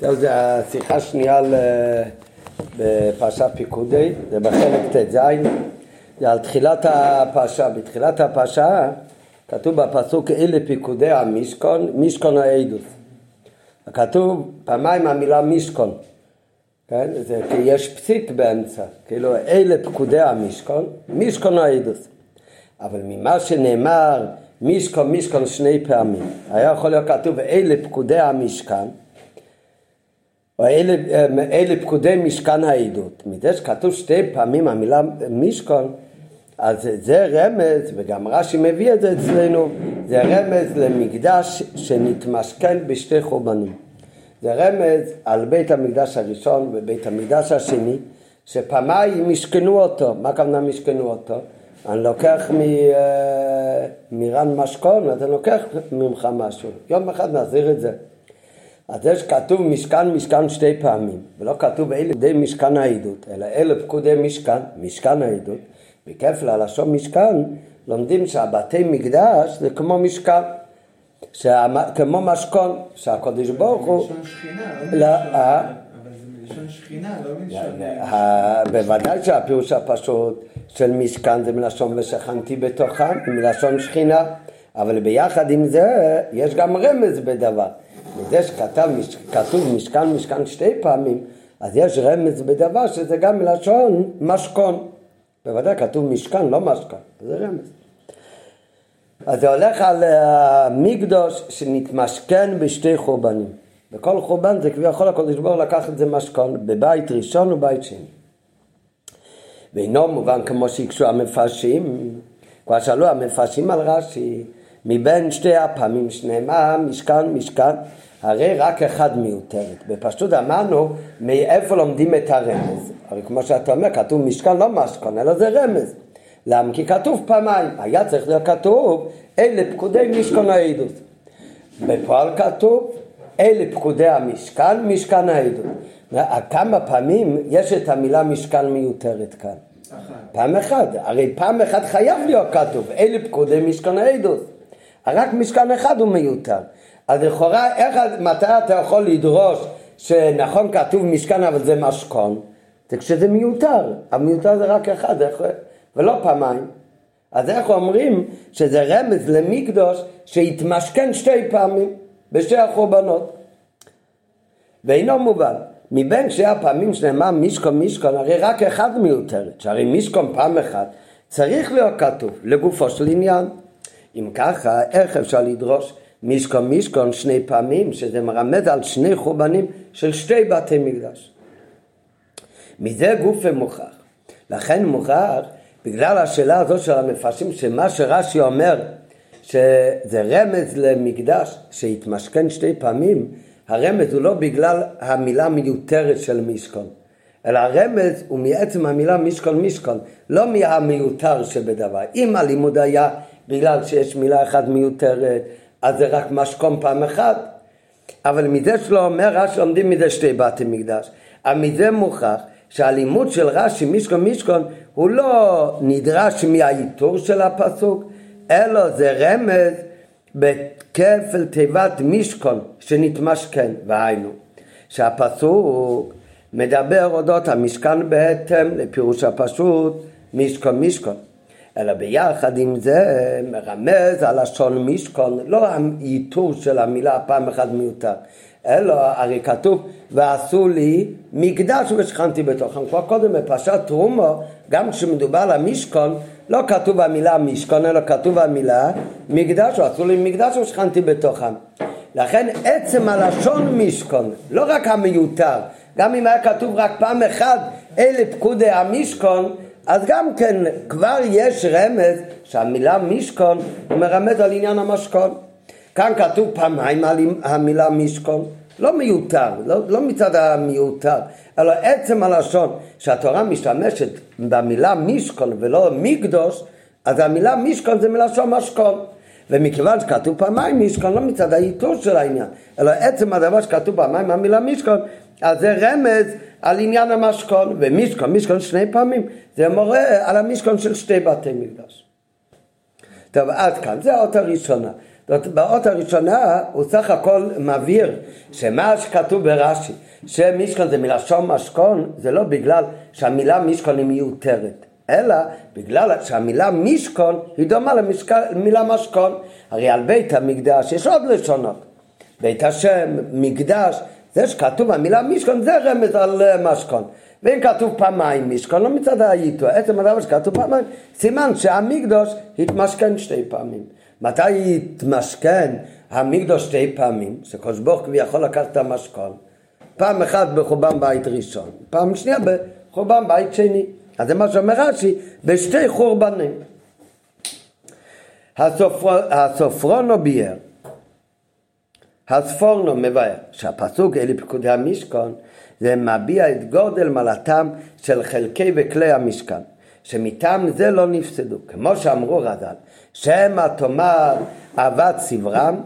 זהו, זה השיחה השנייה בפרשה פיקודי, זה בחלק ט"ז, זה על תחילת הפרשה. בתחילת הפרשה כתוב בפסוק אלה פיקודי המשכון, משכון העדות. כתוב פעמיים המילה משכון, כן? זה כי יש פסיק באמצע, כאילו אלה פקודי המשכון, משכון העדות. אבל ממה שנאמר משכון משכון שני פעמים, היה יכול להיות כתוב אלה פקודי המשכן או אלה, פקודי משכן העדות. מזה שכתוב שתי פעמים המילה משכון, אז זה רמז, וגם רש"י מביא את זה אצלנו, זה רמז למקדש שנתמשכן בשתי חורבנים. זה רמז על בית המקדש הראשון ובית המקדש השני, שפעמיים משכנו אותו. מה הכוונה משכנו אותו? אני לוקח מ, אה, מרן משכון, אז אני לוקח ממך משהו. יום אחד נחזיר את זה. אז יש כתוב משכן משכן שתי פעמים, ולא כתוב אלה פקודי משכן העדות, אלא אלה פקודי משכן, משכן העדות. בכפל הלשון משכן, לומדים שהבתי מקדש זה כמו משכן, כמו משכון, שהקדוש ברוך הוא... מלשון שכינה, לא מלשון... אה? אבל זה מלשון שכינה, לא מלשון... בוודאי שהפירוש הפשוט של משכן זה מלשון ושכנתי בתוכם, מלשון שכינה, אבל ביחד עם זה יש גם רמז בדבר. בזה שכתוב כתוב משכן משכן שתי פעמים, אז יש רמז בדבר שזה גם מלשון משכון. בוודאי כתוב משכן, לא משכן, זה רמז. אז זה הולך על המקדוש שנתמשכן בשתי חורבנים. בכל חורבן זה כביכול הקדוש ברוך לקח את זה משכון, בבית ראשון ובית שני. ואינו מובן כמו שהקשו המפרשים, כבר שאלו המפרשים על רש"י, מבין שתי הפעמים שנאמר משכן משכן, הרי רק אחד מיותרת. בפשטות אמרנו מאיפה לומדים את הרמז. הרי כמו שאתה אומר, כתוב משכן לא משכון, אלא זה רמז. למה? כי כתוב פעמיים. היה צריך להיות כתוב אלה פקודי משכון העדות. בפועל כתוב אלה פקודי המשכן, משכן העדות. כמה פעמים יש את המילה משכן מיותרת כאן? פעם אחת, הרי פעם אחת חייב להיות כתוב, אלה פקודי משכן העדות. רק משכן אחד הוא מיותר. אז לכאורה, איך, מתי אתה יכול לדרוש שנכון כתוב משכן אבל זה משכון? זה כשזה מיותר, המיותר זה רק אחד, איך, ולא פעמיים. אז איך אומרים שזה רמז למקדוש שהתמשכן שתי פעמים בשתי החורבנות? ואינו מובן. מבין שתי הפעמים שנאמר משכון משכון, הרי רק אחד מיותרת, שהרי משכון פעם אחת צריך להיות כתוב לגופו של עניין. אם ככה, איך אפשר לדרוש משכון משכון שני פעמים, שזה מרמז על שני חורבנים של שתי בתי מקדש? מזה גוף מוכח. לכן מוכח, בגלל השאלה הזאת של המפרשים, שמה שרש"י אומר, שזה רמז למקדש שהתמשכן שתי פעמים, הרמז הוא לא בגלל המילה המיותרת של משכון, אלא הרמז הוא מעצם המילה משכון משכון, לא מהמיותר שבדבר. אם הלימוד היה בגלל שיש מילה אחת מיותרת, אז זה רק משכון פעם אחת, אבל מזה שלא אומר רש"י לומדים מזה שתי בתי מקדש. אבל מזה מוכח שהלימוד של רש"י משכון משכון הוא לא נדרש מהעיטור של הפסוק, אלא זה רמז בכפל תיבת משכון שנתמשכן, והיינו, שהפסוק מדבר אודות המשכן בהתאם לפירוש הפשוט משכון משכון. אלא ביחד עם זה מרמז על לשון משכון, לא העיטור של המילה פעם אחת מיותר, אלא הרי כתוב ועשו לי מקדש ושכנתי בתוכם. כבר קודם בפרשת תרומו, גם כשמדובר על המשכון, לא כתוב המילה משכון, אלא כתוב המילה מקדש, עשו לי מקדש ושכנתי בתוכם. לכן עצם הלשון משכון, לא רק המיותר, גם אם היה כתוב רק פעם אחת אלה פקודי המשכון, אז גם כן כבר יש רמז שהמילה משכון מרמז על עניין המשכון. כאן כתוב פעמיים על המילה משכון, לא מיותר, לא, לא מצד המיותר, אלא עצם הלשון שהתורה משתמשת במילה משכון ולא מקדוש, אז המילה משכון זה מלשון משכון. ומכיוון שכתוב פעמיים משכון, לא מצד העיטור של העניין, אלא עצם הדבר שכתוב פעמיים המילה משכון, אז זה רמז על עניין המשכון, ומשכון, משכון שני פעמים, זה מורה על המשכון של שתי בתי מקדש. טוב, עד כאן, זה האות הראשונה. זאת באות הראשונה הוא סך הכל מבהיר שמה שכתוב ברש"י שמשכון זה מלשון משכון זה לא בגלל שהמילה משכון היא מיותרת אלא בגלל שהמילה משכון היא דומה למילה משכון הרי על בית המקדש יש עוד לשונות בית השם, מקדש זה שכתוב המילה משכון זה רמז על אה, משכון. ואם כתוב פעמיים משכון לא מצד האיתו עצם הדבר שכתוב פעמיים סימן שהמקדוש התמשכן שתי פעמים. מתי התמשכן המקדוש שתי פעמים? שקדוש ברוך הוא יכול לקחת את המשכון פעם אחת בחורבן בית ראשון פעם שנייה בחורבן בית שני. אז זה מה שאומר רש"י בשתי חורבנים. הסופרונו ביאר הספורנו מבאר שהפסוק אלי פקודי המשכון זה מביע את גודל מעלתם של חלקי וכלי המשכן שמטעם זה לא נפסדו. כמו שאמרו רז"ל שמא תאמר אהבת סברם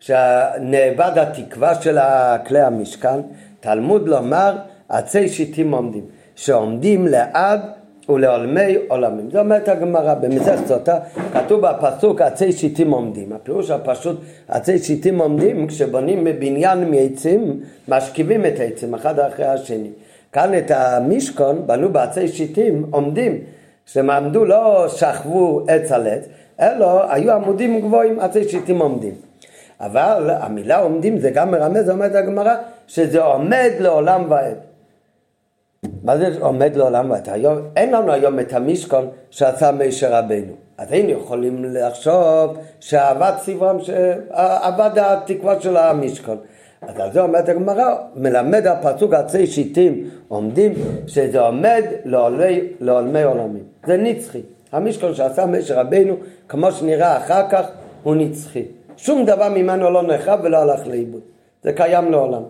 שנאבד התקווה של כלי המשכן תלמוד לומר עצי שיטים עומדים שעומדים לעד ולעולמי עולמים. זאת אומרת הגמרא במסכת סוטה, כתוב בפסוק עצי שיטים עומדים. הפירוש הפשוט עצי שיטים עומדים כשבונים בניין מעצים משכיבים את העצים אחד אחרי השני. כאן את המשכון בנו בעצי שיטים עומדים, שהם עמדו לא שכבו עץ על עץ, אלא היו עמודים גבוהים עצי שיטים עומדים. אבל המילה עומדים זה גם מרמז, אומרת הגמרא, שזה עומד לעולם ועד. מה זה עומד לעולם ועד? היום, אין לנו היום את המשכון שעשה מישר רבנו. אז היינו יכולים לחשוב שאבד סברם, שאבד התקווה של המשכון. אז על זה אומרת הגמרא, מלמד הפסוק עצי שיטים עומדים, שזה עומד לעולי, לעולמי עולמים. זה נצחי. המשכון שעשה מישר רבנו, כמו שנראה אחר כך, הוא נצחי. שום דבר ממנו לא נחרב ולא הלך לאיבוד. זה קיים לעולם.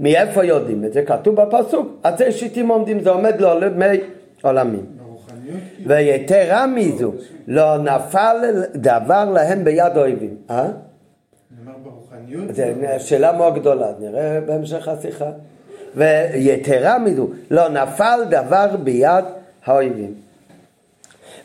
מאיפה יודעים את זה? כתוב בפסוק, עצי שיטים עומדים, זה עומד לעולמי עולמים. ויתרה מזו, לא נפל דבר להם ביד אויבים. אה? זו שאלה מאוד גדולה, נראה בהמשך השיחה. ויתרה מזו, לא נפל דבר ביד האויבים.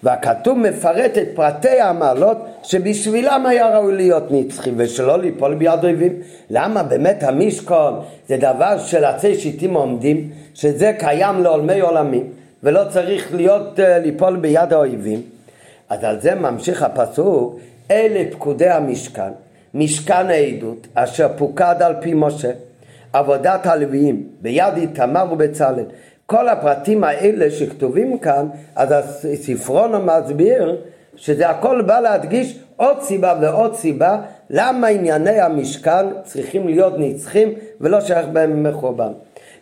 והכתוב מפרט את פרטי המעלות שבשבילם היה ראוי להיות נצחי ושלא ליפול ביד אויבים. למה באמת המשכון זה דבר של עצי שיטים עומדים, שזה קיים לעולמי עולמים ולא צריך להיות אה, ליפול ביד האויבים? אז על זה ממשיך הפסוק, אלה פקודי המשכן, משכן העדות אשר פוקד על פי משה, עבודת הלוויים ביד איתמר ובצלאל כל הפרטים האלה שכתובים כאן, אז הספרון מסביר שזה הכל בא להדגיש עוד סיבה ועוד סיבה למה ענייני המשכן צריכים להיות נצחים ולא שייך בהם מחורבן.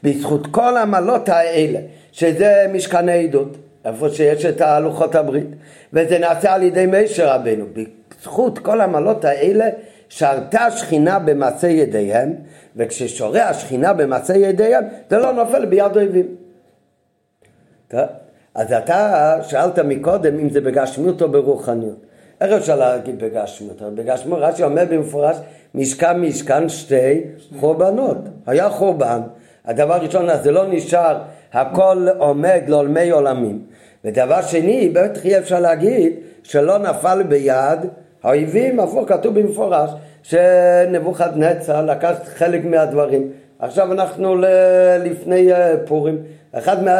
בזכות כל המעלות האלה, שזה משכני עדות, איפה שיש את הלוחות הברית, וזה נעשה על ידי מישר רבנו, בזכות כל המעלות האלה שרתה שכינה במעשה ידיהם, וכששורה השכינה במעשה ידיהם, זה לא נופל ביד אויבים. אז אתה שאלת מקודם אם זה בגשמיות או ברוחניות. איך אפשר להגיד בגשמיות? בגשמיות רש"י אומר במפורש משכן משכן שתי חורבנות. היה חורבן, הדבר הראשון זה לא נשאר הכל עומד לעולמי עולמים. ודבר שני, בטח אי אפשר להגיד שלא נפל ביד האויבים, הפוך כתוב במפורש שנבוכדנצר לקח חלק מהדברים. עכשיו אנחנו לפני אה, פורים, אחד מה...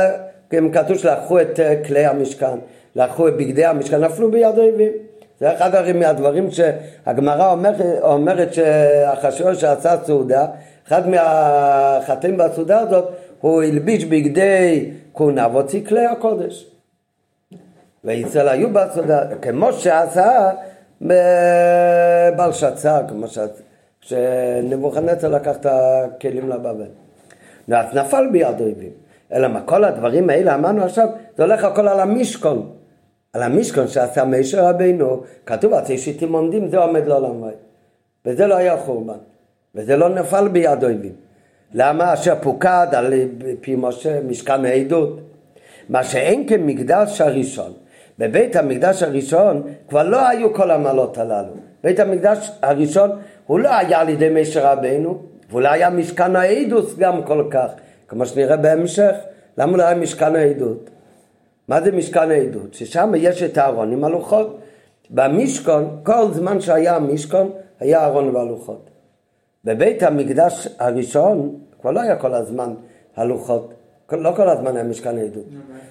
הם כתוב שלקחו את אה, כלי המשכן, לקחו את בגדי המשכן, נפלו ביד אויבים. זה אחד מהדברים שהגמרא אומר, אומרת שאחשוורוש שעשה סעודה, אחד מהחטאים בסעודה הזאת, הוא הלביש בגדי כהונה והוציא כלי הקודש. וישראל היו בסעודה, כמו שעשה בבלשצר, כמו שנבוכנצר לקח את הכלים לבבל. ואז נפל ביד אויבים. אלא מה, כל הדברים האלה אמרנו עכשיו, זה הולך הכל על המשכון. על המשכון שעשה מישר רבינו, כתוב עצי שיטים עומדים, זה עומד לעולם ועד. וזה לא היה חורבן. וזה לא נפל ביד אויבים. למה? אשר פוקד על פי משה משכן העדות. מה שאין כמקדש הראשון. בבית המקדש הראשון כבר לא היו כל המעלות הללו. בית המקדש הראשון הוא לא היה על ידי מישר רבינו, ואולי היה משכן העדות גם כל כך. כמו שנראה בהמשך, למה לא היה משכן העדות? מה זה משכן העדות? ששם יש את הארון עם הלוחות. במשכון, כל זמן שהיה המשכון, היה ארון והלוחות. בבית המקדש הראשון כבר לא היה כל הזמן הלוחות, לא כל הזמן היה משכן העדות.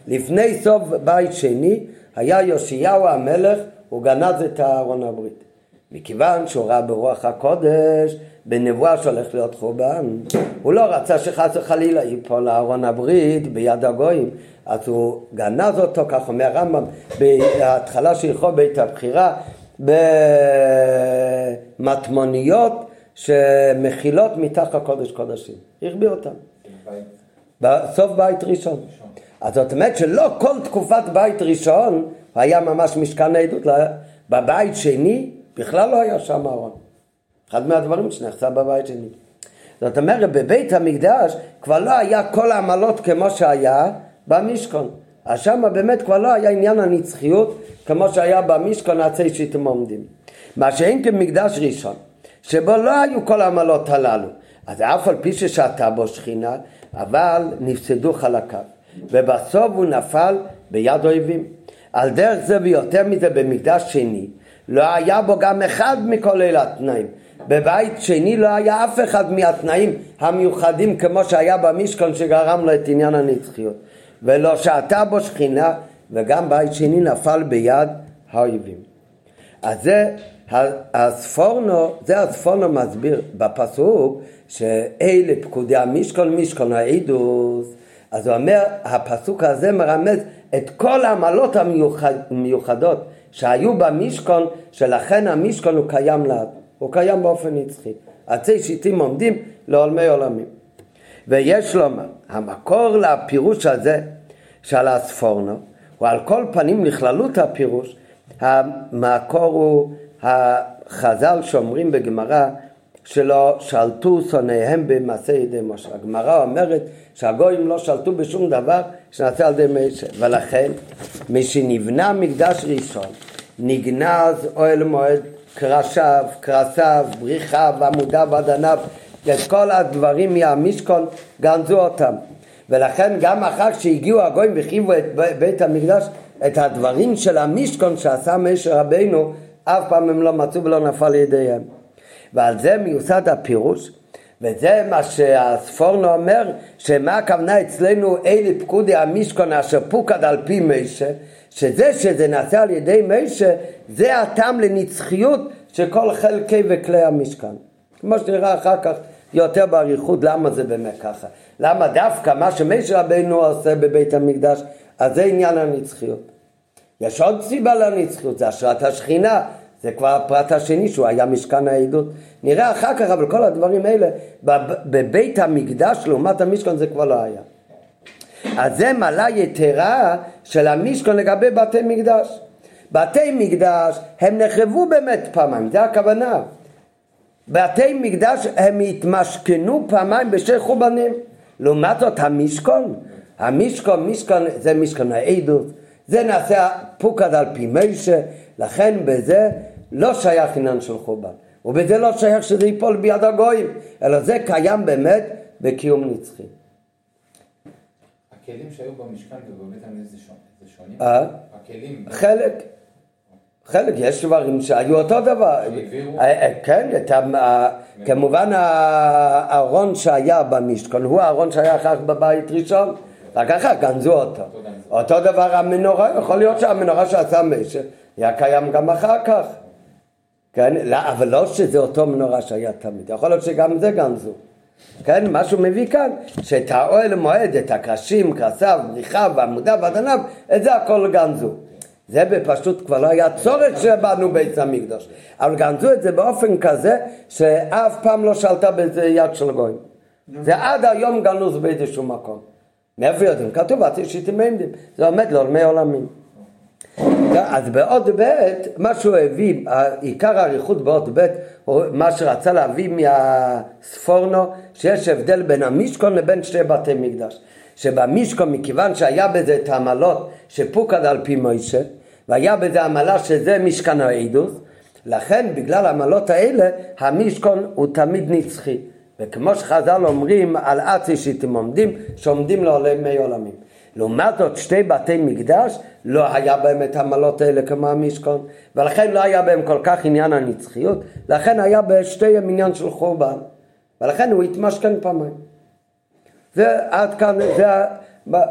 לפני סוף בית שני היה יאשיהו המלך, הוא גנז את ארון הברית. מכיוון שהוא ראה ברוח הקודש, בנבואה שהולך להיות חורבן, הוא לא רצה שחס וחלילה ייפול ארון הברית ביד הגויים, אז הוא גנז אותו, כך אומר הרמב"ם, בהתחלה של הלכות בית הבחירה, במטמוניות שמכילות מתחת הקודש קודשים, החביא אותם. בסוף בית ראשון. אז זאת אומרת שלא כל תקופת בית ראשון היה ממש משכן העדות, בבית שני בכלל לא היה שם ארון. אחד מהדברים שנחצה בבית שני. זאת אומרת, בבית המקדש כבר לא היה כל העמלות כמו שהיה במשכון. אז שם באמת כבר לא היה עניין הנצחיות כמו שהיה במשכון עצי שאיתם עומדים. מה שאין כמקדש ראשון, שבו לא היו כל העמלות הללו. אז אף על פי ששתה בו שכינה, אבל נפסדו חלקיו. ובסוף הוא נפל ביד אויבים. על דרך זה ויותר מזה במקדש שני, לא היה בו גם אחד מכל אלה התנאים. בבית שני לא היה אף אחד מהתנאים המיוחדים כמו שהיה במשכון שגרם לו את עניין הנצחיות. ולא שעתה בו שכינה, וגם בית שני נפל ביד האויבים. אז זה הספורנו, זה הספורנו מסביר בפסוק שאלה פקודי המשכון, משכון העידוס. אז הוא אומר, הפסוק הזה מרמז את כל העמלות המיוחד, המיוחדות שהיו במשכון, שלכן המשכון הוא קיים לעד, הוא קיים באופן נצחי. עצי שיטים עומדים לעולמי עולמים. ויש לומר, המקור לפירוש הזה של הספורנו, הוא על כל פנים לכללות הפירוש, המקור הוא החז"ל שאומרים בגמרא שלא שלטו שונאיהם במעשה ידי משה. הגמרא אומרת שהגויים לא שלטו בשום דבר שנעשה על ידי משה, ולכן משנבנה מקדש ראשון נגנז אוהל מועד קרשיו, קרסיו, בריחיו, עמודיו, אדניו, את כל הדברים מהמשכון גנזו אותם. ולכן גם אחר שהגיעו הגויים וחייבו את בית המקדש, את הדברים של המשכון שעשה משה רבינו, אף פעם הם לא מצאו ולא נפל לידיהם. ועל זה מיוסד הפירוש, וזה מה שהספורנו אומר, שמה הכוונה אצלנו אלה פקודי המשכון אשר פוקד על פי משה, שזה שזה נעשה על ידי משה, זה הטעם לנצחיות של כל חלקי וכלי המשכן. כמו שנראה אחר כך יותר באריכות למה זה באמת ככה. למה דווקא מה שמשה רבינו עושה בבית המקדש, אז זה עניין הנצחיות. יש עוד סיבה לנצחיות, זה השראת השכינה, זה כבר הפרט השני שהוא היה משכן העדות. נראה אחר כך, אבל כל הדברים האלה, בבית המקדש לעומת המשכן זה כבר לא היה. אז זה מעלה יתרה של המשכן לגבי בתי מקדש. בתי מקדש הם נחרבו באמת פעמיים, זה הכוונה. בתי מקדש הם התמשכנו פעמיים בשי חורבנים. לעומת זאת המשכן, המשכן, משכן, זה משכן העדות, זה נעשה פוקד על פי משה, לכן בזה לא שייך עניין של חורבן. ובזה לא שייך שזה ייפול ביד הגויים, אלא זה קיים באמת בקיום נצחי. הכלים שהיו במשכן ובבית המקדש זה שונים? אה? הכלים? חלק. חלק, יש דברים שהיו אותו דבר. אה, אה, כן, כמובן הארון שהיה במשכן הוא הארון שהיה אחר כך בבית ראשון, רק אחר גנזו אותו. אותו דבר המנורה, יכול להיות שהמנורה שעשה משה היה קיים גם אחר כך. כן, לא, אבל לא שזה אותו מנורה שהיה תמיד, יכול להיות שגם זה גנזו. כן, מה שהוא מביא כאן, שאת האוהל מועד, את הקרשים, קרסיו, בריחיו, עמודיו, אדניו, את זה הכל גנזו. זה בפשוט כבר לא היה צורך שבאנו בית המקדוש. אבל גנזו את זה באופן כזה שאף פעם לא שלטה בזה יד של גויים. זה עד היום גנוז באיזשהו מקום. מאיפה יודעים? כתוב, עד שיתם עמדים. זה עומד לעולמי עולמים. אז בעוד ב', מה שהוא הביא, עיקר האריכות בעוד ב', מה שרצה להביא מהספורנו, שיש הבדל בין המשכון לבין שתי בתי מקדש. שבמשכון, מכיוון שהיה בזה את העמלות שפוקד על פי מוישה, והיה בזה עמלה שזה משכן העדוס, לכן בגלל העמלות האלה, המשכון הוא תמיד נצחי. וכמו שחז"ל אומרים על עצי שיטים עומדים, שעומדים לעולמי עולמים. לעומת זאת שתי בתי מקדש לא היה בהם את העמלות האלה כמו המשכון. ולכן לא היה בהם כל כך עניין הנצחיות. לכן היה בשתיהם עניין של חורבן. ולכן הוא התמשכן פעמיים. זה עד כאן, זה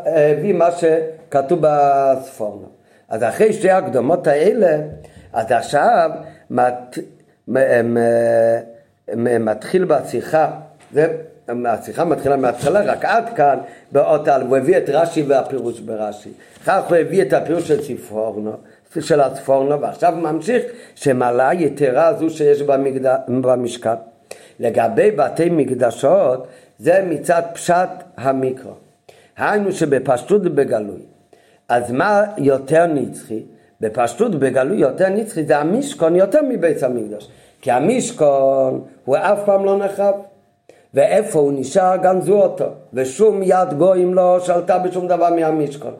הביא מה שכתוב בספורנו אז אחרי שתי הקדומות האלה אז עכשיו מת, מתחיל בשיחה. זה השיחה מתחילה מההתחלה, רק עד כאן באות א', הוא הביא את רש"י והפירוש ברש"י. אחר כך הוא הביא את הפירוש של ספורנו, של הספורנו, ועכשיו ממשיך שמעלה יתרה זו שיש במקד... במשכן. לגבי בתי מקדשות, זה מצד פשט המיקרו. היינו שבפשטות ובגלוי. אז מה יותר נצחי? בפשטות ובגלוי יותר נצחי זה המשכון יותר מבית המקדש. כי המשכון הוא אף פעם לא נחרב. ואיפה הוא נשאר גנזו אותו, ושום יד גויים לא שלטה בשום דבר מהמשכון.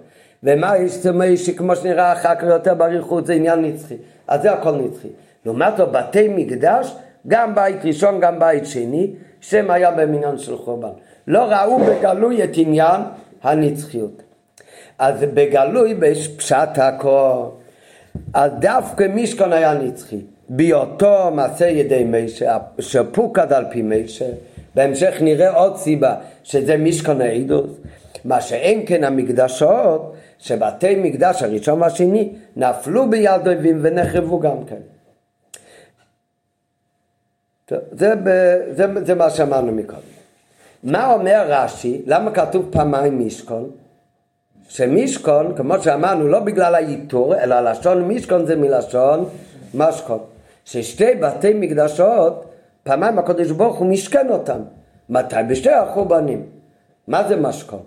ומה יש צמאי שכמו שנראה אחר כך יותר באריכות זה עניין נצחי, אז זה הכל נצחי. לעומת זאת בתי מקדש, גם בית ראשון גם בית שני, שם היה במניין של חורבן. לא ראו בגלוי את עניין הנצחיות. אז בגלוי בפשט הכל, אז דווקא משכון היה נצחי. בהיותו מעשה ידי מישה, שפוקד על פי מישה, בהמשך נראה עוד סיבה, שזה משכון העידוס. מה שאין כן המקדשות, שבתי מקדש הראשון והשני נפלו ביד אויבים ונחרבו גם כן. זה, זה, זה מה שאמרנו מקודם. מה אומר רש"י? למה כתוב פעמיים משכון? שמשכון, כמו שאמרנו, לא בגלל הייתור, אלא לשון משכון זה מלשון משכון. ששתי בתי מקדשות פעמיים הקדוש ברוך הוא משכן אותם. מתי? בשתי החורבנים. מה זה משכון?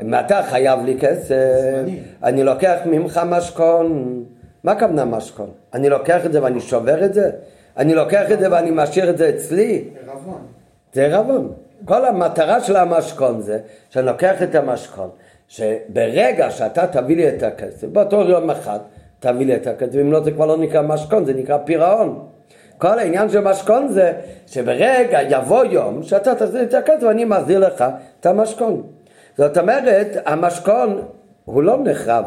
אם אתה חייב לי כסף, אני לוקח ממך משכון. מה הכוונה משכון? אני לוקח את זה ואני שובר את זה? אני לוקח את זה ואני משאיר את זה אצלי? זה ערבון. כל המטרה של המשכון זה שאני לוקח את המשכון, שברגע שאתה תביא לי את הכסף, באותו יום אחד תביא לי את הכסף, אם לא זה כבר לא נקרא משכון, זה נקרא פירעון. כל העניין של משכון זה שברגע יבוא יום שאתה תחזיר את הכסף ואני מחזיר לך את המשכון. זאת אומרת, המשכון הוא לא נחרב.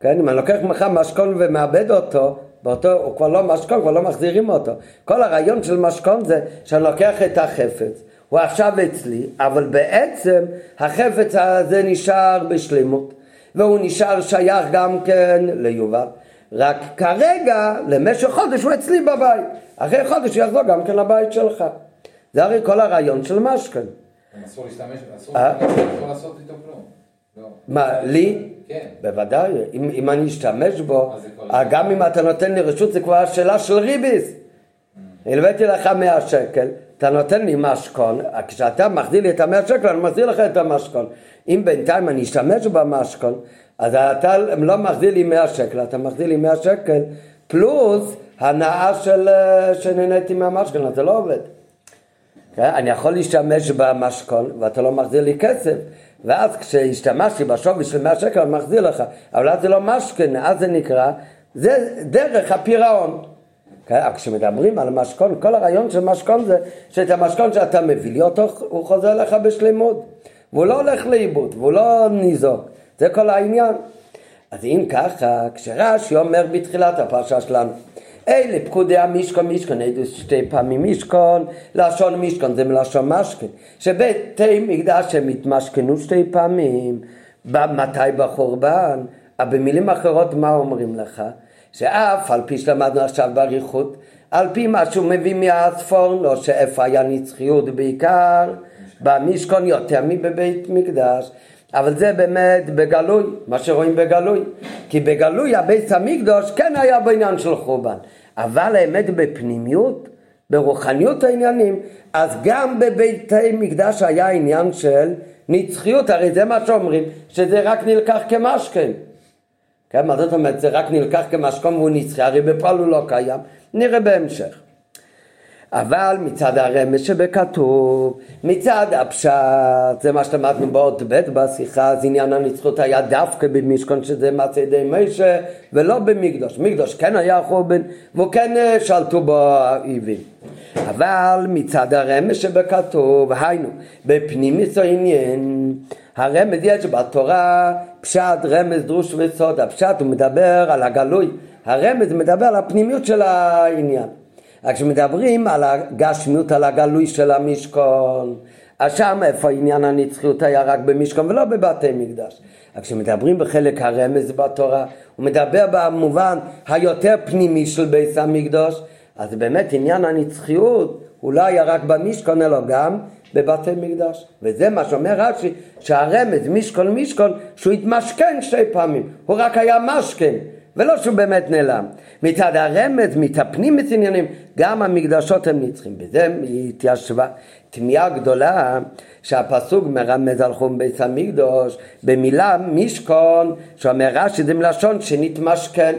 כן? אם אני לוקח ממך משכון ומאבד אותו, באותו, הוא כבר לא משכון, כבר לא מחזירים אותו. כל הרעיון של משכון זה שאני לוקח את החפץ, הוא עכשיו אצלי, אבל בעצם החפץ הזה נשאר בשלמות, והוא נשאר שייך גם כן ליובל. רק כרגע, למשך חודש הוא אצלי בבית. אחרי חודש יחזור גם כן לבית שלך. זה הרי כל הרעיון של משכן. אסור להשתמש, אסור אה? לעשות איתו כלום. לא. מה, לי? כן. בוודאי, אם, אם אני אשתמש בו, אה, גם אם אתה נותן לי רשות זה כבר שאלה של ריביס. Mm. הלוויתי לך 100 שקל, אתה נותן לי משכון, כשאתה מחזיר לי את המאה שקל, אני מחזיר לך את המשכון. אם בינתיים אני אשתמש במשכון, אז אתה לא מחזיר לי 100 שקל, אתה מחזיר לי 100 שקל פלוס הנאה של, אה, שנהניתי מהמשכון, זה לא עובד. כן? אני יכול להשתמש במשכון ואתה לא מחזיר לי כסף ואז כשהשתמשתי בשווי של 100 שקל אני מחזיר לך אבל אז זה לא משכן, אז זה נקרא זה דרך הפירעון כן? כשמדברים על משכון, כל הרעיון של משכון זה שאת המשכון שאתה מביא לי אותו הוא חוזר לך בשלמות והוא לא הולך לאיבוד והוא לא ניזוק זה כל העניין אז אם ככה, כשרש"י אומר בתחילת הפרשה שלנו אלה פקודי המשכון, משכון, איזה שתי פעמים משכון, לשון משכון זה מלשון משכן, שבתי מקדש הם התמשכנו שתי פעמים, מתי בחורבן, אבל במילים אחרות מה אומרים לך? שאף על פי שלמדנו עכשיו באריכות, על פי מה שהוא מביא מהספורנו, לא שאיפה היה נצחיות בעיקר, במשכון יותר מבבית מקדש, אבל זה באמת בגלוי, מה שרואים בגלוי. כי בגלוי הבית המקדוש כן היה בעניין של חורבן. אבל האמת בפנימיות, ברוחניות העניינים, אז גם בביתי מקדש היה עניין של נצחיות, הרי זה מה שאומרים, שזה רק נלקח כמשכן. כן, מה זאת אומרת, זה רק נלקח כמשכון והוא נצחי, הרי בפועל הוא לא קיים. נראה בהמשך. אבל מצד הרמז שבכתוב, מצד הפשט, זה מה שלמדנו באות ב' בשיחה, אז עניין הנצחות היה דווקא במשכון שזה מצא ידי משה ולא במקדוש. מקדוש כן היה חורבן והוא כן אה, שלטו בו האויבים. אבל מצד הרמז שבכתוב, היינו, בפנימיס העניין, הרמז יש בתורה פשט, רמז, דרוש וסוד. הפשט הוא מדבר על הגלוי, הרמז מדבר על הפנימיות של העניין. רק כשמדברים על הגשמיות, על הגלוי של המשכון, אז שם איפה עניין הנצחיות היה רק במשכון ולא בבתי מקדש. רק כשמדברים בחלק הרמז בתורה, הוא מדבר במובן היותר פנימי של בית המקדוש, אז באמת עניין הנצחיות הוא לא היה רק במשכון אלא גם בבתי מקדש. וזה מה שאומר רש"י, שהרמז משכון משכון, שהוא התמשכן שתי פעמים, הוא רק היה משכן. ולא שהוא באמת נעלם. מצד הרמז, מתאפנים את עניינים, גם המקדשות הם נצחים. בזה התיישבה תמיהה גדולה שהפסוק מרמז על חום בית המקדוש במילה משכון, שאומר רש"י זה מלשון שנתמשכן.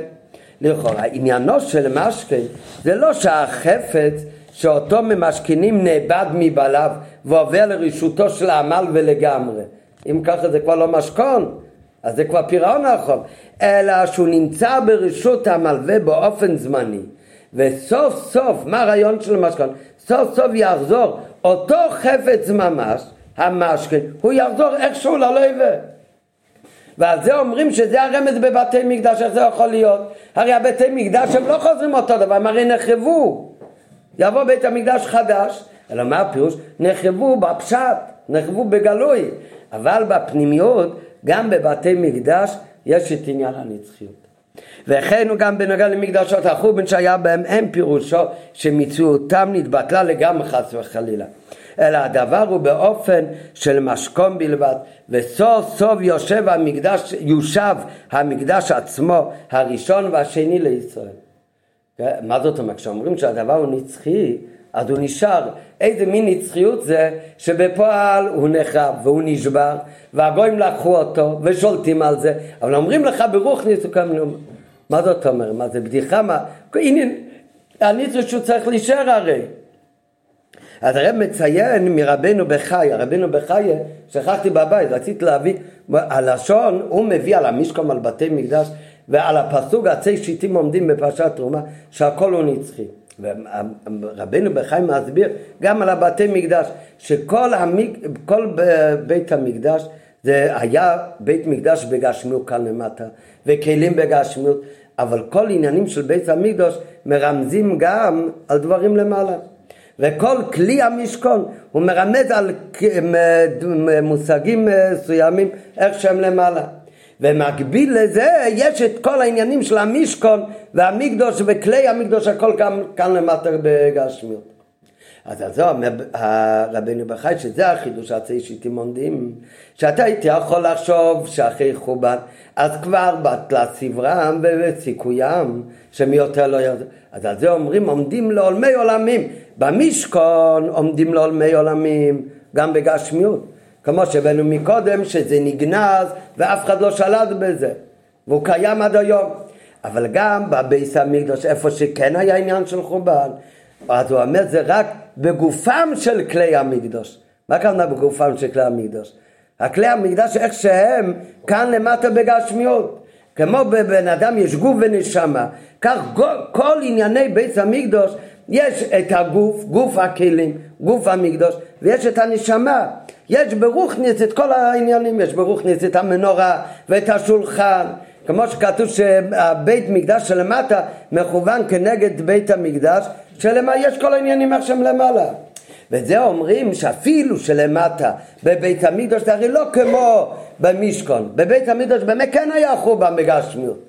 לכאורה, עניינו של משכן זה לא שהחפץ שאותו ממשכנים נאבד מבעליו ועובר לרשותו של העמל ולגמרי. אם ככה זה כבר לא משכון, אז זה כבר פירעון החוב, אלא שהוא נמצא ברשות המלווה באופן זמני, וסוף סוף, מה הרעיון של המשכון? סוף סוף יחזור אותו חפץ ממש, המשכן, הוא יחזור איכשהו ללווה. ועל זה אומרים שזה הרמז בבתי מקדש, איך זה יכול להיות? הרי הבתי מקדש הם לא חוזרים אותו דבר, הם הרי נחרבו. יבוא בית המקדש חדש, אלא מה הפירוש? נחרבו בפשט, נחרבו בגלוי, אבל בפנימיות גם בבתי מקדש יש את עניין הנצחיות. וכן הוא גם בנוגע למקדשות החורבן שהיה בהם אין פירושו שמציאותם נתבטלה לגמרי חס וחלילה. אלא הדבר הוא באופן של משכון בלבד וסוף סוף יושב המקדש, יושב המקדש עצמו הראשון והשני לישראל. מה זאת אומרת? כשאומרים שהדבר הוא נצחי אז הוא נשאר. איזה מין נצחיות זה שבפועל הוא נחרב והוא נשבר והגויים לקחו אותו ושולטים על זה, אבל אומרים לך ברוך ניסוקם, מה זאת אומרת? מה זה בדיחה? מה? הנה, הניצחות שהוא צריך להישאר הרי. אז הרב מציין מרבנו בחי, הרבנו בחי, שכחתי בבית, רציתי להביא, הלשון, הוא מביא על המשקום, על בתי מקדש, ועל הפסוק עצי שיטים עומדים בפרשת תרומה, שהכל הוא נצחי. ורבנו בחיים מסביר גם על הבתי מקדש, שכל המיק, בית המקדש זה היה בית מקדש בגשמיות כאן למטה, וכלים בגשמיות, אבל כל עניינים של בית המקדש מרמזים גם על דברים למעלה. וכל כלי המשכון הוא מרמז על מושגים מסוימים איך שהם למעלה. ומקביל לזה יש את כל העניינים של המשכון והמקדוש וכלי המקדוש הכל כאן, כאן למטה בגשמיות. אז על זה רבנו בחי שזה החידוש הצעי שאיתם עומדים שאתה הייתי יכול לחשוב שאחרי חורבן אז כבר בטלה סברם וסיכוים שמי יותר לא ירדה אז על זה אומרים עומדים לעולמי עולמים. במשכון עומדים לעולמי עולמים גם בגשמיות כמו שהבאנו מקודם, שזה נגנז ואף אחד לא שלט בזה, והוא קיים עד היום. אבל גם בביס המקדוש, איפה שכן היה עניין של חורבן, אז הוא אומר זה רק בגופם של כלי המקדוש. מה הכוונה בגופם של כלי המקדוש? הכלי המקדש איך שהם כאן למטה בגשמיות. כמו בבן אדם יש גוף ונשמה, כך כל ענייני בית המקדוש יש את הגוף, גוף הכלים, גוף המקדוש, ויש את הנשמה. יש ברוכניס את כל העניינים, יש ברוכניס את המנורה ואת השולחן, כמו שכתוב שהבית מקדש שלמטה מכוון כנגד בית המקדש, שלמה יש כל העניינים איך שהם למעלה. וזה אומרים שאפילו שלמטה בבית המקדש זה הרי לא כמו במשכון, בבית המקדש באמת כן היה חורבן בגשמיות,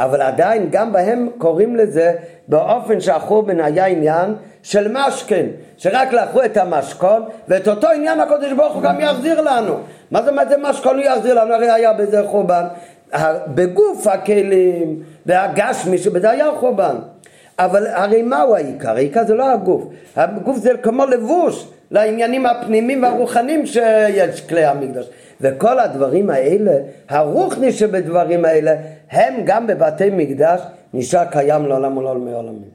אבל עדיין גם בהם קוראים לזה באופן שהחורבן היה עניין של משכן, שרק לקחו את המשכון ואת אותו עניין הקודש ברוך הוא גם יחזיר לנו. מה זאת אומרת זה משכון הוא יחזיר לנו? הרי היה בזה חורבן. בגוף הכלים והגשמי שבזה היה חורבן. אבל הרי מהו העיקר? העיקר זה לא הגוף. הגוף זה כמו לבוש לעניינים הפנימיים והרוחניים שיש כלי המקדש. וכל הדברים האלה, הרוחני שבדברים האלה, הם גם בבתי מקדש נשאר קיים לעולם ולעולמי עולמים.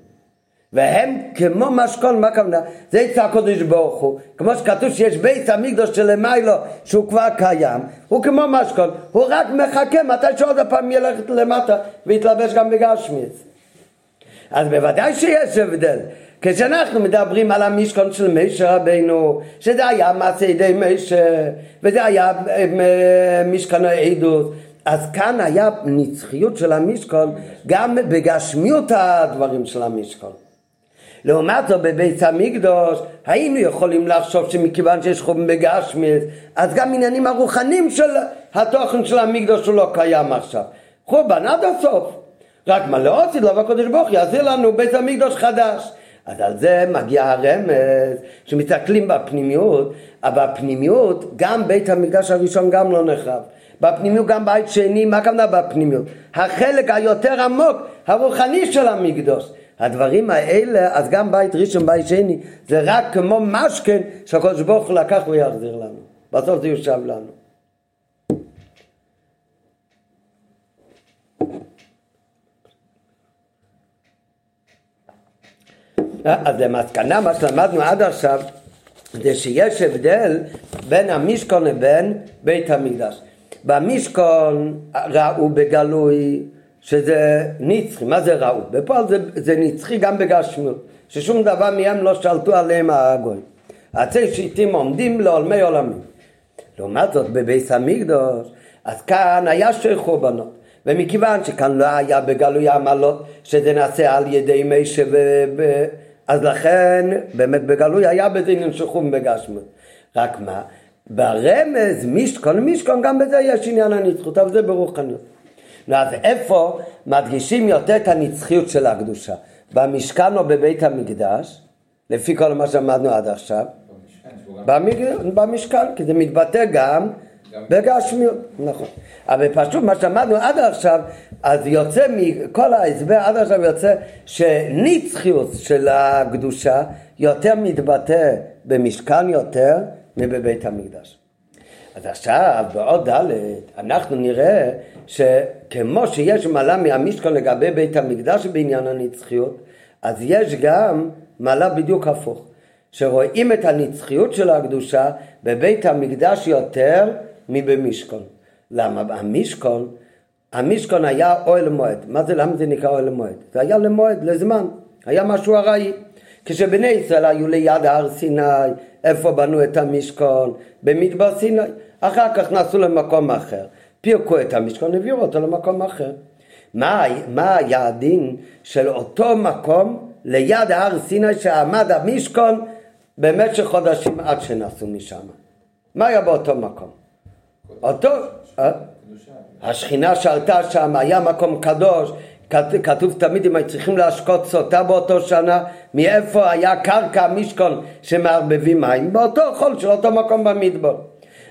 והם כמו משכון, מה הכוונה? זה יצא הקודש ברוך הוא, כמו שכתוב שיש בית המקדוש שלמיילו שהוא כבר קיים, הוא כמו משכון, הוא רק מחכה מתי שעוד הפעם ילך למטה ויתלבש גם בגשמיץ. אז בוודאי שיש הבדל. כשאנחנו מדברים על המשכון של מישה רבינו, שזה היה מעשה ידי מישה, וזה היה אה, משכון העדות, אז כאן היה נצחיות של המשכון גם בגשמיות הדברים של המשכון. לעומת זאת בבית המקדוש היינו יכולים לחשוב שמכיוון שיש חום בגשמית אז גם עניינים הרוחניים של התוכן של המקדוש הוא לא קיים עכשיו. חורבן עד הסוף. רק מה לא עשית לו והקדוש ברוך יעשה לנו בית המקדוש חדש אז על זה מגיע הרמז שמסתכלים בפנימיות אבל בפנימיות גם בית המקדש הראשון גם לא נחרב בפנימיות גם בית שני, מה הכוונה בפנימיות? החלק היותר עמוק, הרוחני של המקדוש הדברים האלה, אז גם בית ראשון, בית שני, זה רק כמו משכן שהקדוש ברוך הוא לקח ויחזיר לנו. בסוף זה יושב לנו. אז למסקנה, מה שלמדנו עד עכשיו, זה שיש הבדל בין המשכון לבין בית המקדש. במשכון ראו בגלוי שזה נצחי, מה זה ראו? בפועל זה, זה נצחי גם בגשמיות, ששום דבר מהם לא שלטו עליהם הגויים. עצי שיטים עומדים לעולמי עולמים. לעומת זאת בביס המקדוש, אז כאן היה שתי חורבנות. ומכיוון שכאן לא היה בגלוי עמלות, שזה נעשה על ידי מישה ו... אז לכן באמת בגלוי היה בזה עניין של חום בגשמיות. רק מה? ברמז מישכון מישכון גם בזה יש עניין הנצחות, אבל זה ברוחניות. אז איפה מדגישים יותר את הנצחיות של הקדושה? במשכן או בבית המקדש, לפי כל מה שאמרנו עד עכשיו? במשכן, במשכן כי זה מתבטא גם בגשמיות, נכון. אבל פשוט מה שאמרנו עד עכשיו, אז יוצא מכל ההסבר עד עכשיו יוצא שנצחיות של הקדושה יותר מתבטא במשכן יותר מבבית המקדש. אז עכשיו בעוד ד' אנחנו נראה שכמו שיש מעלה מהמשכון לגבי בית המקדש בעניין הנצחיות, אז יש גם מעלה בדיוק הפוך, שרואים את הנצחיות של הקדושה בבית המקדש יותר מבמשכון. למה? המשכון, המשכון היה אוהל מועד. מה זה, למה זה נקרא אוהל מועד? זה היה למועד, לזמן, היה משהו ארעי. כשבני ישראל היו ליד הר סיני, איפה בנו את המשכון? במדבר סיני. אחר כך נסעו למקום אחר. פירקו את המשכון, העבירו אותו למקום אחר. מה, מה היה הדין של אותו מקום ליד הר סיני שעמד המשכון במשך חודשים עד שנסעו משם? מה היה באותו מקום? אותו, אה? השכינה שעלתה שם, היה מקום קדוש, כתוב תמיד אם היו צריכים להשקות סוטה באותו שנה, מאיפה היה קרקע משכון שמערבבים מים? באותו חול של אותו מקום במדבר.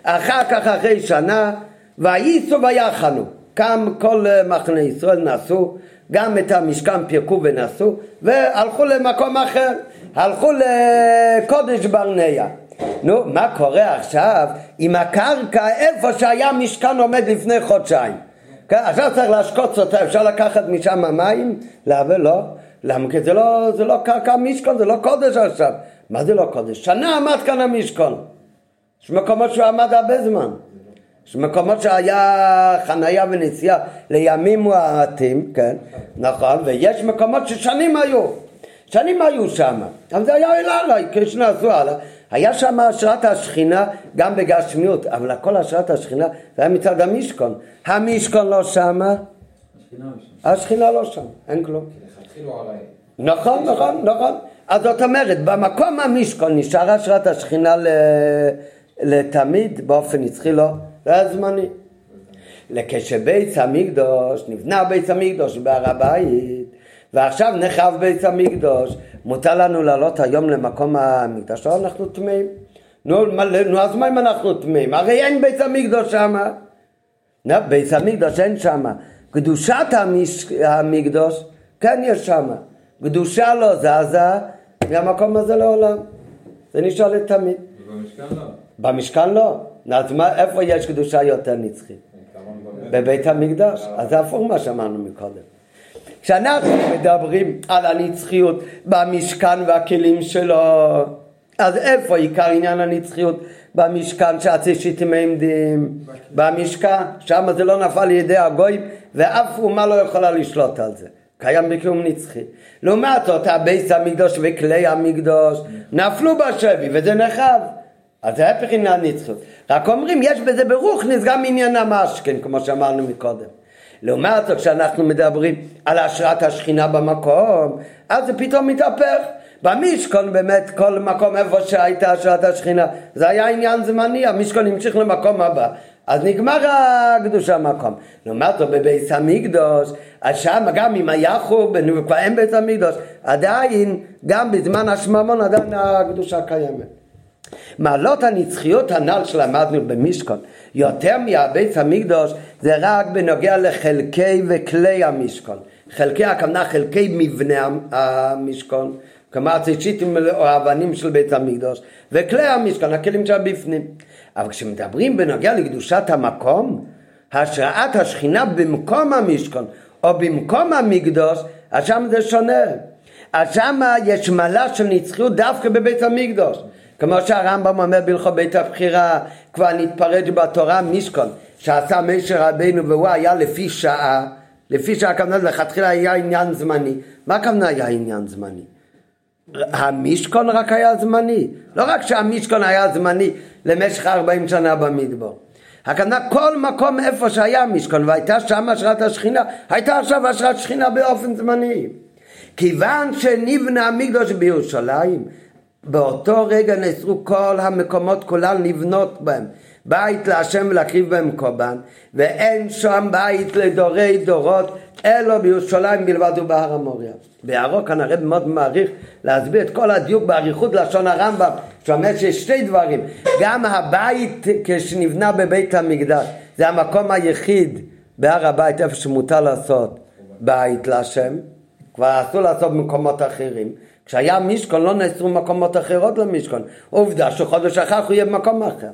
אחר כך אחרי שנה, וייסו ויחנו, קם כל מחנה ישראל נסעו, גם את המשכן פירקו ונסעו, והלכו למקום אחר, הלכו לקודש ברנע. נו, מה קורה עכשיו עם הקרקע איפה שהיה משכן עומד לפני חודשיים? כן, עכשיו צריך להשקוץ אותה, אפשר לקחת משם מים? לא, לא. למה? כי זה לא, זה לא קרקע משכון, זה לא קודש עכשיו. מה זה לא קודש? שנה עמד כאן המשכון. יש מקומות שהוא עמד הרבה זמן. יש מקומות שהיה חנייה ונסיעה לימים מועטים, כן, נכון, ויש מקומות ששנים היו. שנים היו שם, אבל זה היה אל עליי, כשנעשו הלאה. היה שם השראת השכינה גם בגשמיות, אבל הכל השראת השכינה זה היה מצד המשכון. המשכון לא שמה, השכינה לא שם, אין כלום. נכון, נכון, נכון. אז זאת אומרת, במקום המשכון נשארה השראת השכינה לתמיד, באופן נצחי לא, זה היה זמני. כשבית המקדוש, נבנה בית המקדוש בהר הבית, ועכשיו נחרב בית המקדוש, מותר לנו לעלות היום למקום המקדש, לא אנחנו טמאים. נו, נו, אז מה אם אנחנו טמאים? הרי אין בית המקדוש שם. בית המקדוש אין שם. קדושת המש... המקדוש, כן יש שם. קדושה לא זזה מהמקום הזה לעולם. זה נשאר לתמיד. ובמשכן לא. במשכן לא. אז מה, איפה יש קדושה יותר נצחית? בבית המקדש. אז זה הפוך מה שאמרנו מקודם. כשאנחנו מדברים על הנצחיות במשכן והכלים שלו, אז איפה עיקר עניין הנצחיות? במשכן שעצי שיטים עמדים, במשכן, שם זה לא נפל לידי הגויים ואף אומה לא יכולה לשלוט על זה. קיים בקיום נצחי. לעומת זאת, הבייס המקדוש וכלי המקדוש נפלו בשבי וזה נחב. אז זה ההפך עניין נצחיות. רק אומרים, יש בזה ברוכניס גם עניין המשכן, כמו שאמרנו מקודם. לעומת זאת, כשאנחנו מדברים על השראת השכינה במקום, אז זה פתאום מתהפך. במשכון באמת, כל מקום איפה שהייתה השראת השכינה, זה היה עניין זמני, המשכון המשיך למקום הבא. אז נגמר הקדושה המקום. לעומת זאת בבית המקדוש, אז שם גם אם היה חורבן וכבר אין בית המקדוש, עדיין, גם בזמן השממון עדיין הקדושה קיימת. מעלות הנצחיות הנ"ל שלמדנו במשכון, יותר מהבית המקדוש, זה רק בנוגע לחלקי וכלי המשכון. חלקי הכוונה חלקי מבנה המשכון, כלומר הציצ'יטים או האבנים של בית המקדוש, וכלי המשכון, הכלים שבפנים. אבל כשמדברים בנוגע לקדושת המקום, השראת השכינה במקום המשכון או במקום המקדוש, אז שם זה שונה. אז שם יש מעלה של נצחיות דווקא בבית המקדוש. כמו שהרמב"ם אומר בהלכות בית הבחירה, כבר נתפרד בתורה משכון, שעשה משה רבינו והוא היה לפי שעה, לפי שעה הכוונה לכתחילה היה עניין זמני. מה הכוונה היה עניין זמני? המשכון רק היה זמני. לא רק שהמשכון היה זמני למשך 40 שנה במדבור. הכוונה כל מקום איפה שהיה המשכון והייתה שם השראת השכינה, הייתה עכשיו השראת שכינה באופן זמני. כיוון שנבנה המקדוש בירושלים, באותו רגע נאסרו כל המקומות כולם לבנות בהם. בית להשם ולהקריב בהם קורבן, ואין שם בית לדורי דורות, אלא בירושלים בלבד ובהר המוריה. בהערו כאן הרב מאוד מעריך להסביר את כל הדיוק באריכות לשון הרמב"ם, שאומר שיש שתי דברים, גם הבית כשנבנה בבית המקדש, זה המקום היחיד בהר הבית איפה שמותר לעשות בית להשם, כבר אסור לעשות במקומות אחרים. כשהיה משכון לא נאסרו מקומות אחרות למשכון. עובדה שחודש אחר הוא יהיה במקום אחר.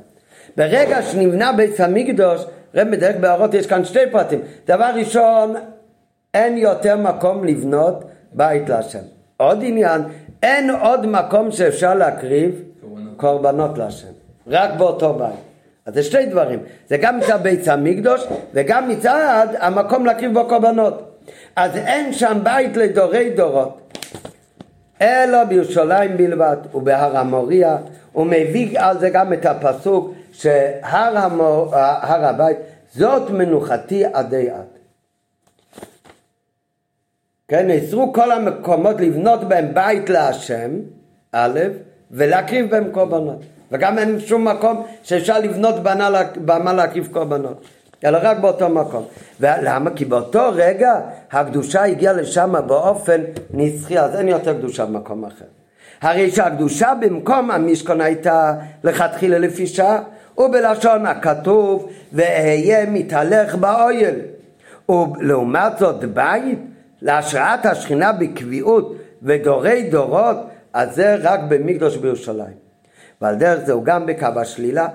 ברגע שנבנה בית המקדוש, רב מדייק בהערות יש כאן שתי פרטים. דבר ראשון, אין יותר מקום לבנות בית להשם. עוד עניין, אין עוד מקום שאפשר להקריב קורבנות להשם. רק באותו בית. אז זה שתי דברים. זה גם מצד בית המקדוש וגם מצד המקום להקריב בו קורבנות. אז אין שם בית לדורי דורות. אלא בירושלים בלבד ובהר המוריה, הוא מביא על זה גם את הפסוק שהר המור, הבית זאת מנוחתי עדי עד. כן, נאסרו כל המקומות לבנות בהם בית להשם, א', ולהקריב בהם קורבנות. וגם אין שום מקום שאפשר לבנות במה להקריב קורבנות. אלא רק באותו מקום. ולמה? כי באותו רגע הקדושה הגיעה לשם באופן נצחי, אז אין יותר קדושה במקום אחר. הרי שהקדושה במקום המשכון הייתה לכתחילה לפי שעה, ובלשון הכתוב, ואהיה מתהלך באויל. ולעומת זאת בית, להשראת השכינה בקביעות ודורי דורות, אז זה רק במקדוש בירושלים. ועל דרך זה הוא גם בקו השלילה.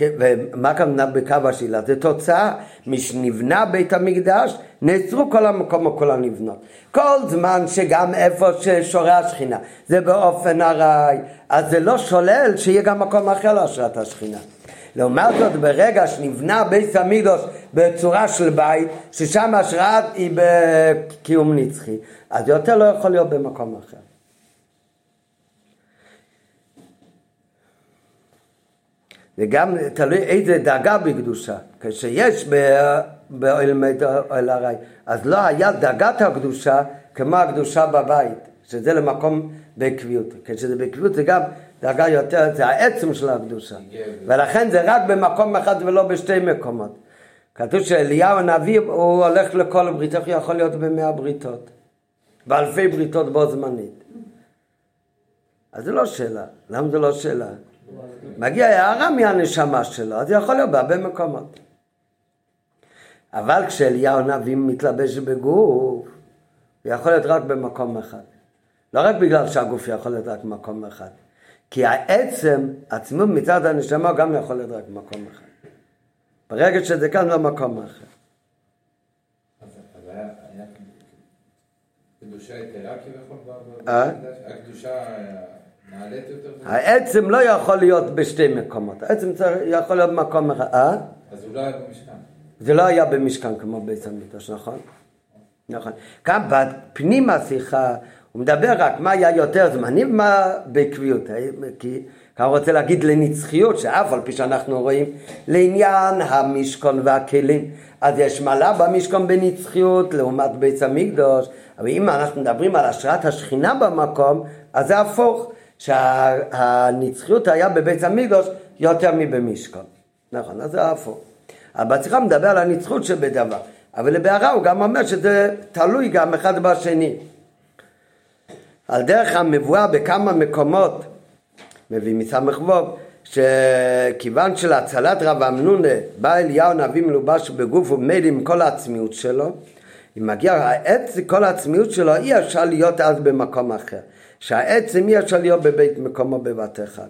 כן, ומה הכוונה בקו השאלה? זה תוצאה משנבנה בית המקדש, נעצרו כל המקומות כולם לבנות. כל זמן שגם איפה ששורה השכינה זה באופן ארעי, אז זה לא שולל שיהיה גם מקום אחר להשראת השכינה. לעומת זאת, ברגע שנבנה בית המקדוש בצורה של בית, ששם השראה היא בקיום נצחי, אז יותר לא יכול להיות במקום אחר. וגם תלוי איזה דאגה בקדושה. כשיש באלמד אל הרי, אז לא היה דאגת הקדושה כמו הקדושה בבית, שזה למקום בקביעות. כשזה בקביעות זה גם דאגה יותר, זה העצם של הקדושה. ולכן זה רק במקום אחד ולא בשתי מקומות. כתוב שאליהו הנביא הוא הולך לכל ברית, איך יכול להיות במאה בריתות? באלפי בריתות בו זמנית. אז זה לא שאלה. למה זה לא שאלה? מגיע הערה מהנשמה שלו, אז זה יכול להיות בהרבה מקומות. אבל כשאליהו הנביא מתלבש בגוף, הוא יכול להיות רק במקום אחד. לא רק בגלל שהגוף יכול להיות רק במקום אחד. כי העצם, עצמו מצד הנשמה גם יכול להיות רק במקום אחד. ברגע שזה כאן לא מקום אחר. הקדושה יתרה כביכול? ב- ב- אה? הקדושה? העצם לא יכול להיות בשתי מקומות, העצם יכול להיות במקום אחד. אה? אז הוא לא היה במשכן. זה לא היה במשכן כמו בית המקדש, נכון? נכון. כאן בפנים השיחה הוא מדבר רק מה היה יותר זמני ומה בקביעות. כי כאן הוא רוצה להגיד לנצחיות, שאף על פי שאנחנו רואים לעניין המשכון והכלים, אז יש מעלה במשכון בנצחיות לעומת בית המקדוש, אבל אם אנחנו מדברים על השראת השכינה במקום, אז זה הפוך, שהנצחיות היה בבית המקדוש יותר מבמשכון. נכון, אז זה הפוך. אבל בשיחה מדבר על הנצחות שבדבר, אבל לבהרה הוא גם אומר שזה תלוי גם אחד בשני. על דרך המבואה בכמה מקומות, מביא מסמך ווב, שכיוון שלהצלת רב אמנונה בא אליהו נביא מלובש בגוף ומילא עם כל העצמיות שלו, אם מגיע העץ, כל העצמיות שלו, אי אפשר להיות אז במקום אחר. שהעצם אי אפשר להיות בבית מקומו בבת אחד.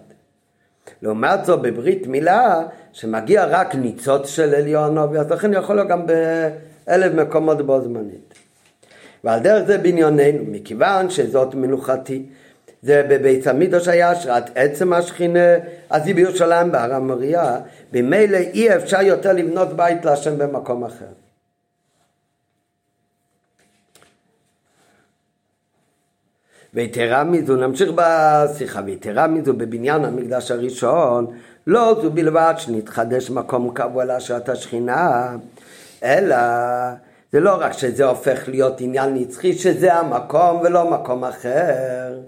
לעומת זאת בברית מילה, שמגיע רק ניצוץ של עליון נובי, אז לכן יכול להיות גם באלף מקומות בו זמנית. ועל דרך זה בניוננו, מכיוון שזאת מנוחתי, זה בבית המקדוש היה השראת עצם השכינה, אז היא בירושלים בהר המוריה, ממילא אי אפשר יותר לבנות בית להשם במקום אחר. ויתרה מזו, נמשיך בשיחה, ויתרה מזו בבניין המקדש הראשון, לא זו בלבד שנתחדש מקום קבוע להשעת השכינה, אלא זה לא רק שזה הופך להיות עניין נצחי, שזה המקום ולא מקום אחר.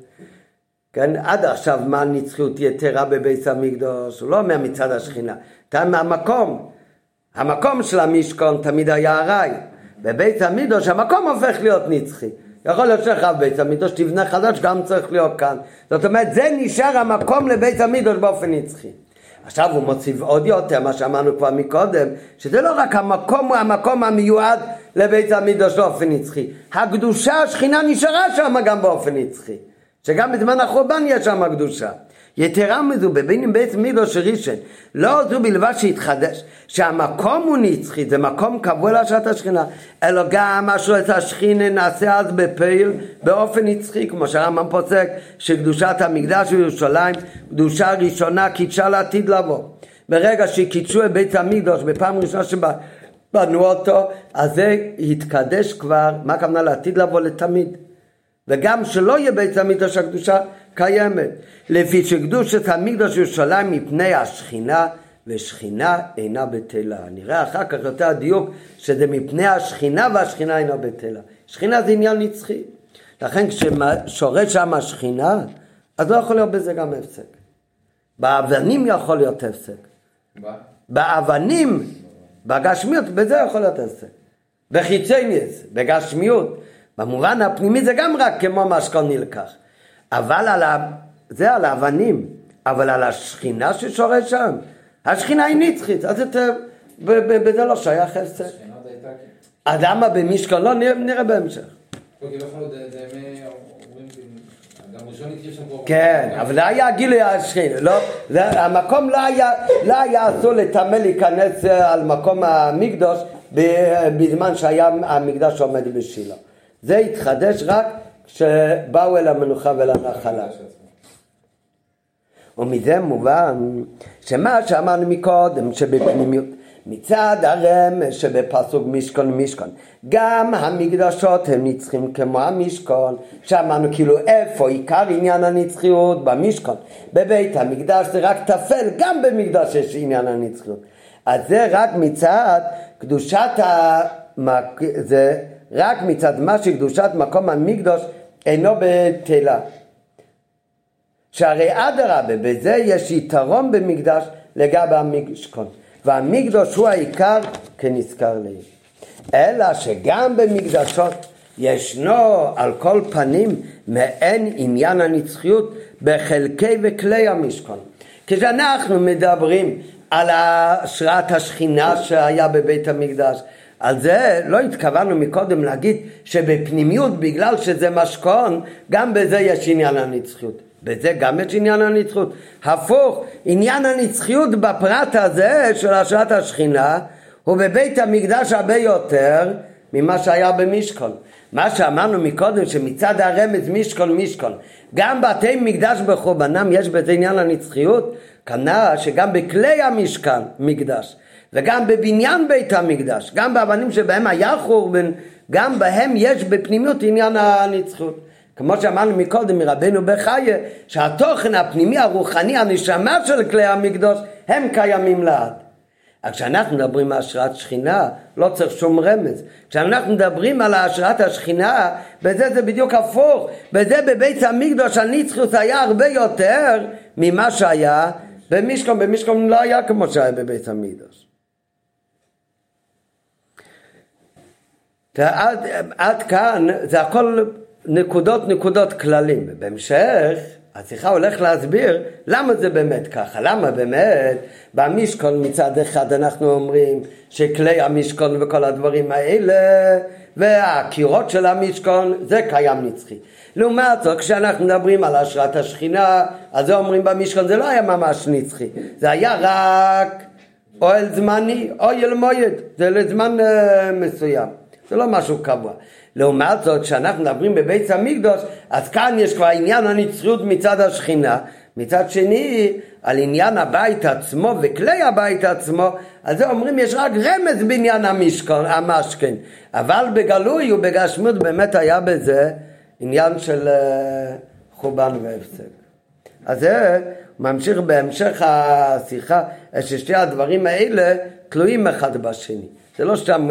כן, עד עכשיו מה נצחיות יתרה בבית המקדוש? הוא לא אומר מצד השכינה, אתה מהמקום. המקום של המשכון תמיד היה ארעי. בבית המקדוש המקום הופך להיות נצחי. יכול להיות שלך בבית המקדוש תבנה חדש, גם צריך להיות כאן. זאת אומרת, זה נשאר המקום לבית המקדוש באופן נצחי. עכשיו הוא מוסיף עוד יותר, מה שאמרנו כבר מקודם, שזה לא רק המקום המקום המיועד לבית המקדוש באופן נצחי. הקדושה, השכינה נשארה שם גם באופן נצחי. שגם בזמן החורבן יש שם קדושה. יתרה מזו, בבין בית מקדוש ראשון, לא זו בלבד שהתחדש, שהמקום הוא נצחי, זה מקום קבוע להשעת השכינה, אלא גם משהו את השכינה נעשה אז בפעיל באופן נצחי, כמו שהרמב"ם פוסק, שקדושת המקדש בירושלים, קדושה ראשונה קידשה לעתיד לבוא. ברגע שקידשו את בית המקדוש בפעם ראשונה שבנו אותו, אז זה התקדש כבר, מה הכוונה לעתיד לבוא לתמיד. וגם שלא יהיה בית המקדוש הקדושה קיימת. לפי שקדושת המקדוש ירושלים מפני השכינה, ושכינה אינה בטלה. נראה אחר כך יותר הדיוק שזה מפני השכינה והשכינה אינה בטלה. שכינה זה עניין נצחי. לכן כששורש שם השכינה, אז לא יכול להיות בזה גם הפסק. באבנים יכול להיות הפסק. באבנים, בגשמיות, בזה יכול להיות הפסק. בחיצניאס, בגשמיות. במובן הפנימי זה גם רק כמו משכון נלקח. אבל על ה... זה על האבנים, אבל על השכינה ששורש שם, השכינה היא נצחית, אז ב- ב- בזה לא שייך כן. אז למה במשכון? לא, נראה, בהמשך. לא, הקריב שם פה. כן, אבל זה היה גילוי השכינה, לא, המקום לא היה, לא היה אסור לטמא להיכנס אה, על מקום המקדוש בזמן שהיה המקדש עומד בשילה. זה התחדש רק כשבאו אל המנוחה ואל הנחלה. ומזה מובן שמה שאמרנו מקודם שבפנימיות מצד הרמז שבפסוק משכון משכון גם המקדשות הם נצחים כמו המשכון שאמרנו כאילו איפה עיקר עניין הנצחיות? במשכון. בבית המקדש זה רק טפל גם במקדש יש עניין הנצחיות. אז זה רק מצד קדושת המק... זה רק מצד מה שקדושת מקום המקדוש אינו בטלה שהרי אדרבה, בזה יש יתרון במקדש לגבי המשכון. והמקדוש הוא העיקר כנזכר לעיל. אלא שגם במקדשות ישנו על כל פנים מעין עניין הנצחיות בחלקי וכלי המשכון. כשאנחנו מדברים על השראת השכינה שהיה בבית המקדש, על זה לא התכוונו מקודם להגיד שבפנימיות בגלל שזה משכון גם בזה יש עניין הנצחיות. בזה גם יש עניין הנצחיות. הפוך, עניין הנצחיות בפרט הזה של השראת השכינה הוא בבית המקדש הרבה יותר ממה שהיה במשכון. מה שאמרנו מקודם שמצד הרמז משכון משכון גם בתי מקדש בחורבנם יש בזה עניין הנצחיות כנ"ל שגם בכלי המשכן מקדש וגם בבניין בית המקדש גם באבנים שבהם היה חורבן גם בהם יש בפנימיות עניין הנצחיות כמו שאמרנו מקודם מרבנו בחיה שהתוכן הפנימי הרוחני הנשמה של כלי המקדוש הם קיימים לעד כשאנחנו מדברים על השראת שכינה, לא צריך שום רמז. כשאנחנו מדברים על השראת השכינה, בזה זה בדיוק הפוך. בזה בבית המקדוש הנצחיות היה הרבה יותר ממה שהיה במשכון. במשכון לא היה כמו שהיה בבית המקדוש. עד, עד כאן זה הכל נקודות נקודות כללים. בהמשך השיחה הולך להסביר למה זה באמת ככה, למה באמת במשכון מצד אחד אנחנו אומרים שכלי המשכון וכל הדברים האלה והקירות של המשכון זה קיים נצחי. לעומת זאת כשאנחנו מדברים על השראת השכינה אז זה אומרים במשכון זה לא היה ממש נצחי, זה היה רק אוהל זמני, אוהל מויד, זה לזמן uh, מסוים, זה לא משהו קבוע. לעומת זאת, כשאנחנו מדברים בבית המקדוש, אז כאן יש כבר עניין הנצחיות מצד השכינה. מצד שני, על עניין הבית עצמו וכלי הבית עצמו, על זה אומרים יש רק רמז בעניין המשכון, המשכן. אבל בגלוי ובגשמות באמת היה בזה עניין של אה, חורבן והפסק. אז זה ממשיך בהמשך השיחה, ששתי הדברים האלה תלויים אחד בשני. זה לא סתם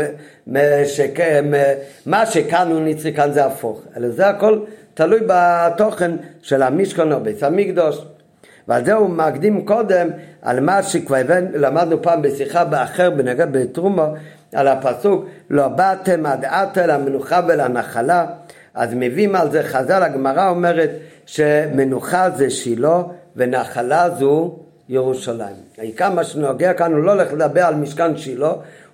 מה שכאן הוא נצחי, כאן זה הפוך, אלא זה הכל תלוי בתוכן של המשכון או בית המקדוש. ועל זה הוא מקדים קודם על מה שכבר למדנו פעם בשיחה באחר בנגד בתרומו על הפסוק לא באתם עד עתה למנוחה ולנחלה אז מביאים על זה חז"ל הגמרא אומרת שמנוחה זה שילה ונחלה זו ירושלים. העיקר מה שנוגע כאן הוא לא הולך לדבר על משכן שילה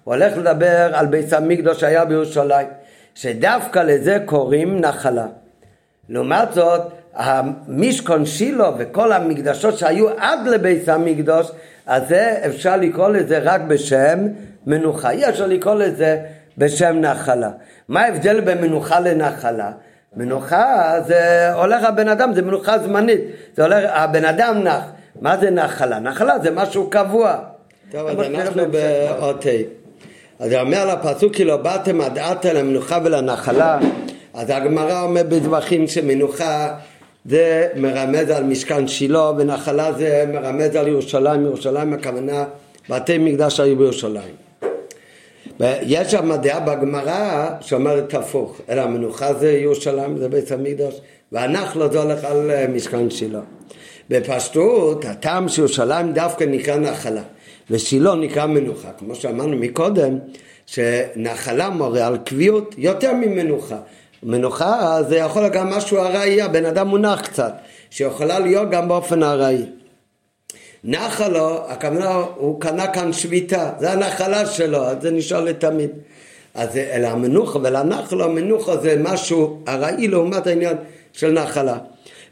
הוא הולך לדבר על בית המקדוש שהיה בירושלים, שדווקא לזה קוראים נחלה. לעומת זאת, המשכון שילה וכל המקדשות שהיו עד לבית המקדוש, אז זה אפשר לקרוא לזה רק בשם מנוחה. אי אפשר לקרוא לזה בשם נחלה. מה ההבדל בין מנוחה לנחלה? מנוחה זה הולך הבן אדם, זה מנוחה זמנית. זה הולך, הבן אדם נח. מה זה נחלה? נחלה זה משהו קבוע. טוב, אז אנחנו באות. אז הוא אומר לפסוק כי לא באתם עד עתה למנוחה ולנחלה אז הגמרא אומר בדבכים שמנוחה זה מרמז על משכן שילה ונחלה זה מרמז על ירושלים, ירושלים הכוונה בתי מקדש היו בירושלים. יש שם דעה בגמרא שאומרת הפוך, אלא המנוחה זה ירושלים, זה בית המקדש, והנחלה זה הולך על אה, משכן שילה. בפשטות, הטעם שירושלים דווקא נקרא נחלה. ושילה נקרא מנוחה, כמו שאמרנו מקודם, שנחלה מורה על קביעות יותר ממנוחה. מנוחה זה יכול להיות גם משהו ארעי, הבן אדם מונח קצת, שיכולה להיות גם באופן ארעי. נחלו, הכוונה, הוא קנה כאן שביתה, זה הנחלה שלו, אז זה נשאר לתמיד. אז אל המנוחה ולנחלו, המנוחה זה משהו ארעי לעומת העניין של נחלה.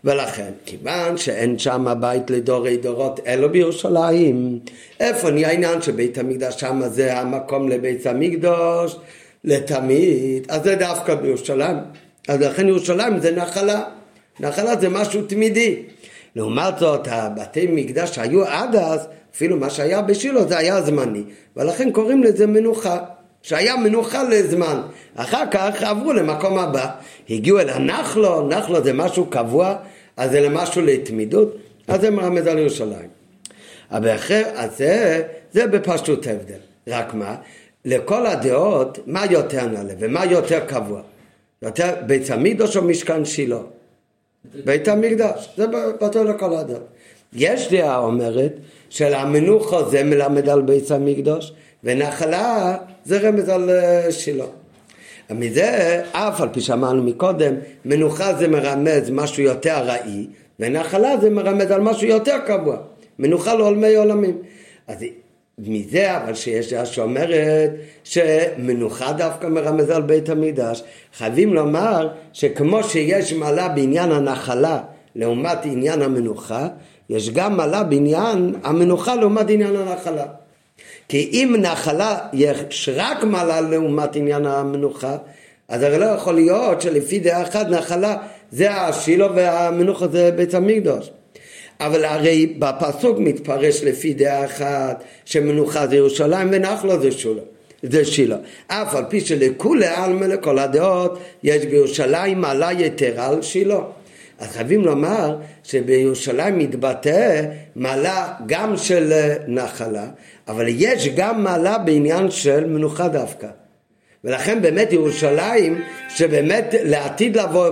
ולכן, כיוון שאין שם בית לדורי דורות אלו בירושלים, איפה נהיה העניין שבית המקדש שם זה המקום לבית המקדוש לתמיד, אז זה דווקא בירושלים. אז לכן ירושלים זה נחלה. נחלה זה משהו תמידי. לעומת זאת, הבתי מקדש שהיו עד אז, אפילו מה שהיה בשילה זה היה זמני, ולכן קוראים לזה מנוחה. שהיה מנוחה לזמן, אחר כך עברו למקום הבא, הגיעו אל הנחלו, נחלו זה משהו קבוע, אז זה למשהו לתמידות, אז זה מרמז על ירושלים. אבל אחרי, אז זה, זה בפשטות ההבדל. רק מה? לכל הדעות, מה יותר נעלה ומה יותר קבוע? יותר בית המקדוש או משכן שילה? בית המקדש, זה בטוח לכל הדעות. יש דעה אומרת של המנוחה זה מלמד על בית המקדוש ונחלה זה רמז על אה, שילה. מזה, אף על פי שאמרנו מקודם, מנוחה זה מרמז משהו יותר ארעי, ונחלה זה מרמז על משהו יותר קבוע. מנוחה לעולמי עולמים. אז מזה אבל שיש דעה שאומרת שמנוחה דווקא מרמז על בית המקדש, חייבים לומר שכמו שיש מעלה בעניין הנחלה לעומת עניין המנוחה, יש גם מעלה בעניין המנוחה לעומת עניין הנחלה. כי אם נחלה יש רק מעלה לעומת עניין המנוחה, אז הרי לא יכול להיות שלפי דעה אחת נחלה זה השילו והמנוחה זה בית המקדוש. אבל הרי בפסוק מתפרש לפי דעה אחת שמנוחה זה ירושלים ונחלה זה שולה. זה שילה. אף על פי שלכולי עלמא לכל הדעות יש בירושלים מעלה יתרה על שילה. אז חייבים לומר שבירושלים מתבטא מעלה גם של נחלה, אבל יש גם מעלה בעניין של מנוחה דווקא. ולכן באמת ירושלים, שבאמת לעתיד לבוא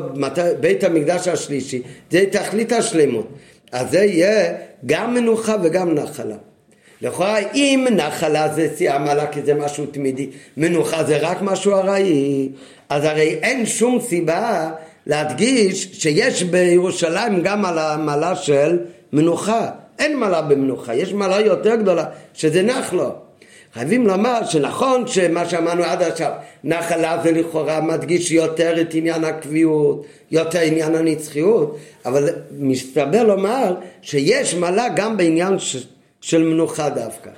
בית המקדש השלישי, זה תכלית השלמות. אז זה יהיה גם מנוחה וגם נחלה. לכאורה אם נחלה זה שיא המעלה כי זה משהו תמידי, מנוחה זה רק משהו ארעי, אז הרי אין שום סיבה להדגיש שיש בירושלים גם על המעלה של מנוחה. אין מעלה במנוחה, יש מעלה יותר גדולה שזה נחלו. חייבים לומר שנכון שמה שאמרנו עד עכשיו, נחלה זה לכאורה מדגיש יותר את עניין הקביעות, יותר עניין הנצחיות, אבל מסתבר לומר שיש מעלה גם בעניין ש... של מנוחה דווקא.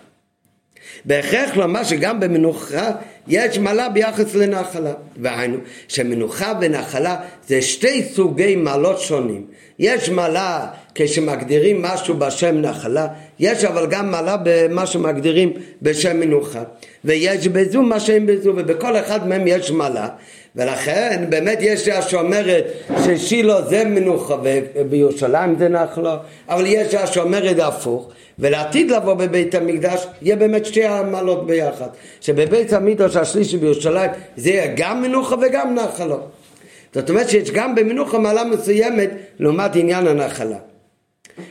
בהכרח לומר שגם במנוחה יש מעלה ביחס לנחלה. והיינו, שמנוחה ונחלה זה שתי סוגי מעלות שונים. יש מעלה כשמגדירים משהו בשם נחלה, יש אבל גם מעלה במה שמגדירים בשם מנוחה. ויש בזו מה שאין בזו, ובכל אחד מהם יש מעלה. ולכן באמת יש דעה שאומרת ששילה זה מנוחה ובירושלים זה נחלה, אבל יש דעה שאומרת הפוך. ולעתיד לבוא בבית המקדש יהיה באמת שתי המעלות ביחד שבבית המקדש השלישי בירושלים זה יהיה גם מנוחה וגם נחלה זאת אומרת שיש גם במנוחה מעלה מסוימת לעומת עניין הנחלה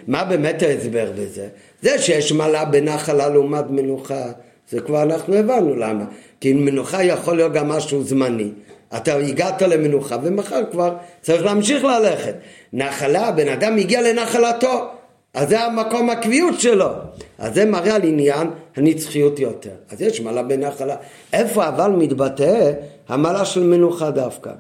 מה באמת ההסבר בזה? זה שיש מעלה בנחלה לעומת מנוחה זה כבר אנחנו הבנו למה כי מנוחה יכול להיות גם משהו זמני אתה הגעת למנוחה ומחר כבר צריך להמשיך ללכת נחלה, בן אדם הגיע לנחלתו אז זה המקום הקביעות שלו. אז זה מראה על עניין הנצחיות יותר. אז יש מעלה בנחלה. איפה אבל מתבטא המעלה של מנוחה דווקא?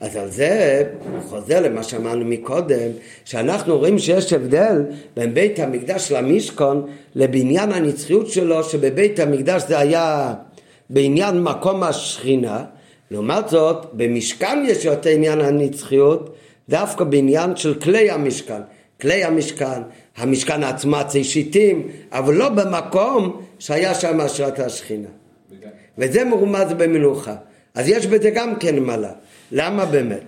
אז על זה חוזר למה שאמרנו מקודם, שאנחנו רואים שיש הבדל בין בית המקדש למשכון לבניין הנצחיות שלו, שבבית המקדש זה היה בעניין מקום השכינה, לעומת זאת במשכן יש יותר עניין הנצחיות דווקא בעניין של כלי המשכן. כלי המשכן, המשכן עצמו עצי שיטים, אבל לא במקום שהיה שם השראת השכינה. וזה מרומז במנוחה. אז יש בזה גם כן מעלה. למה באמת?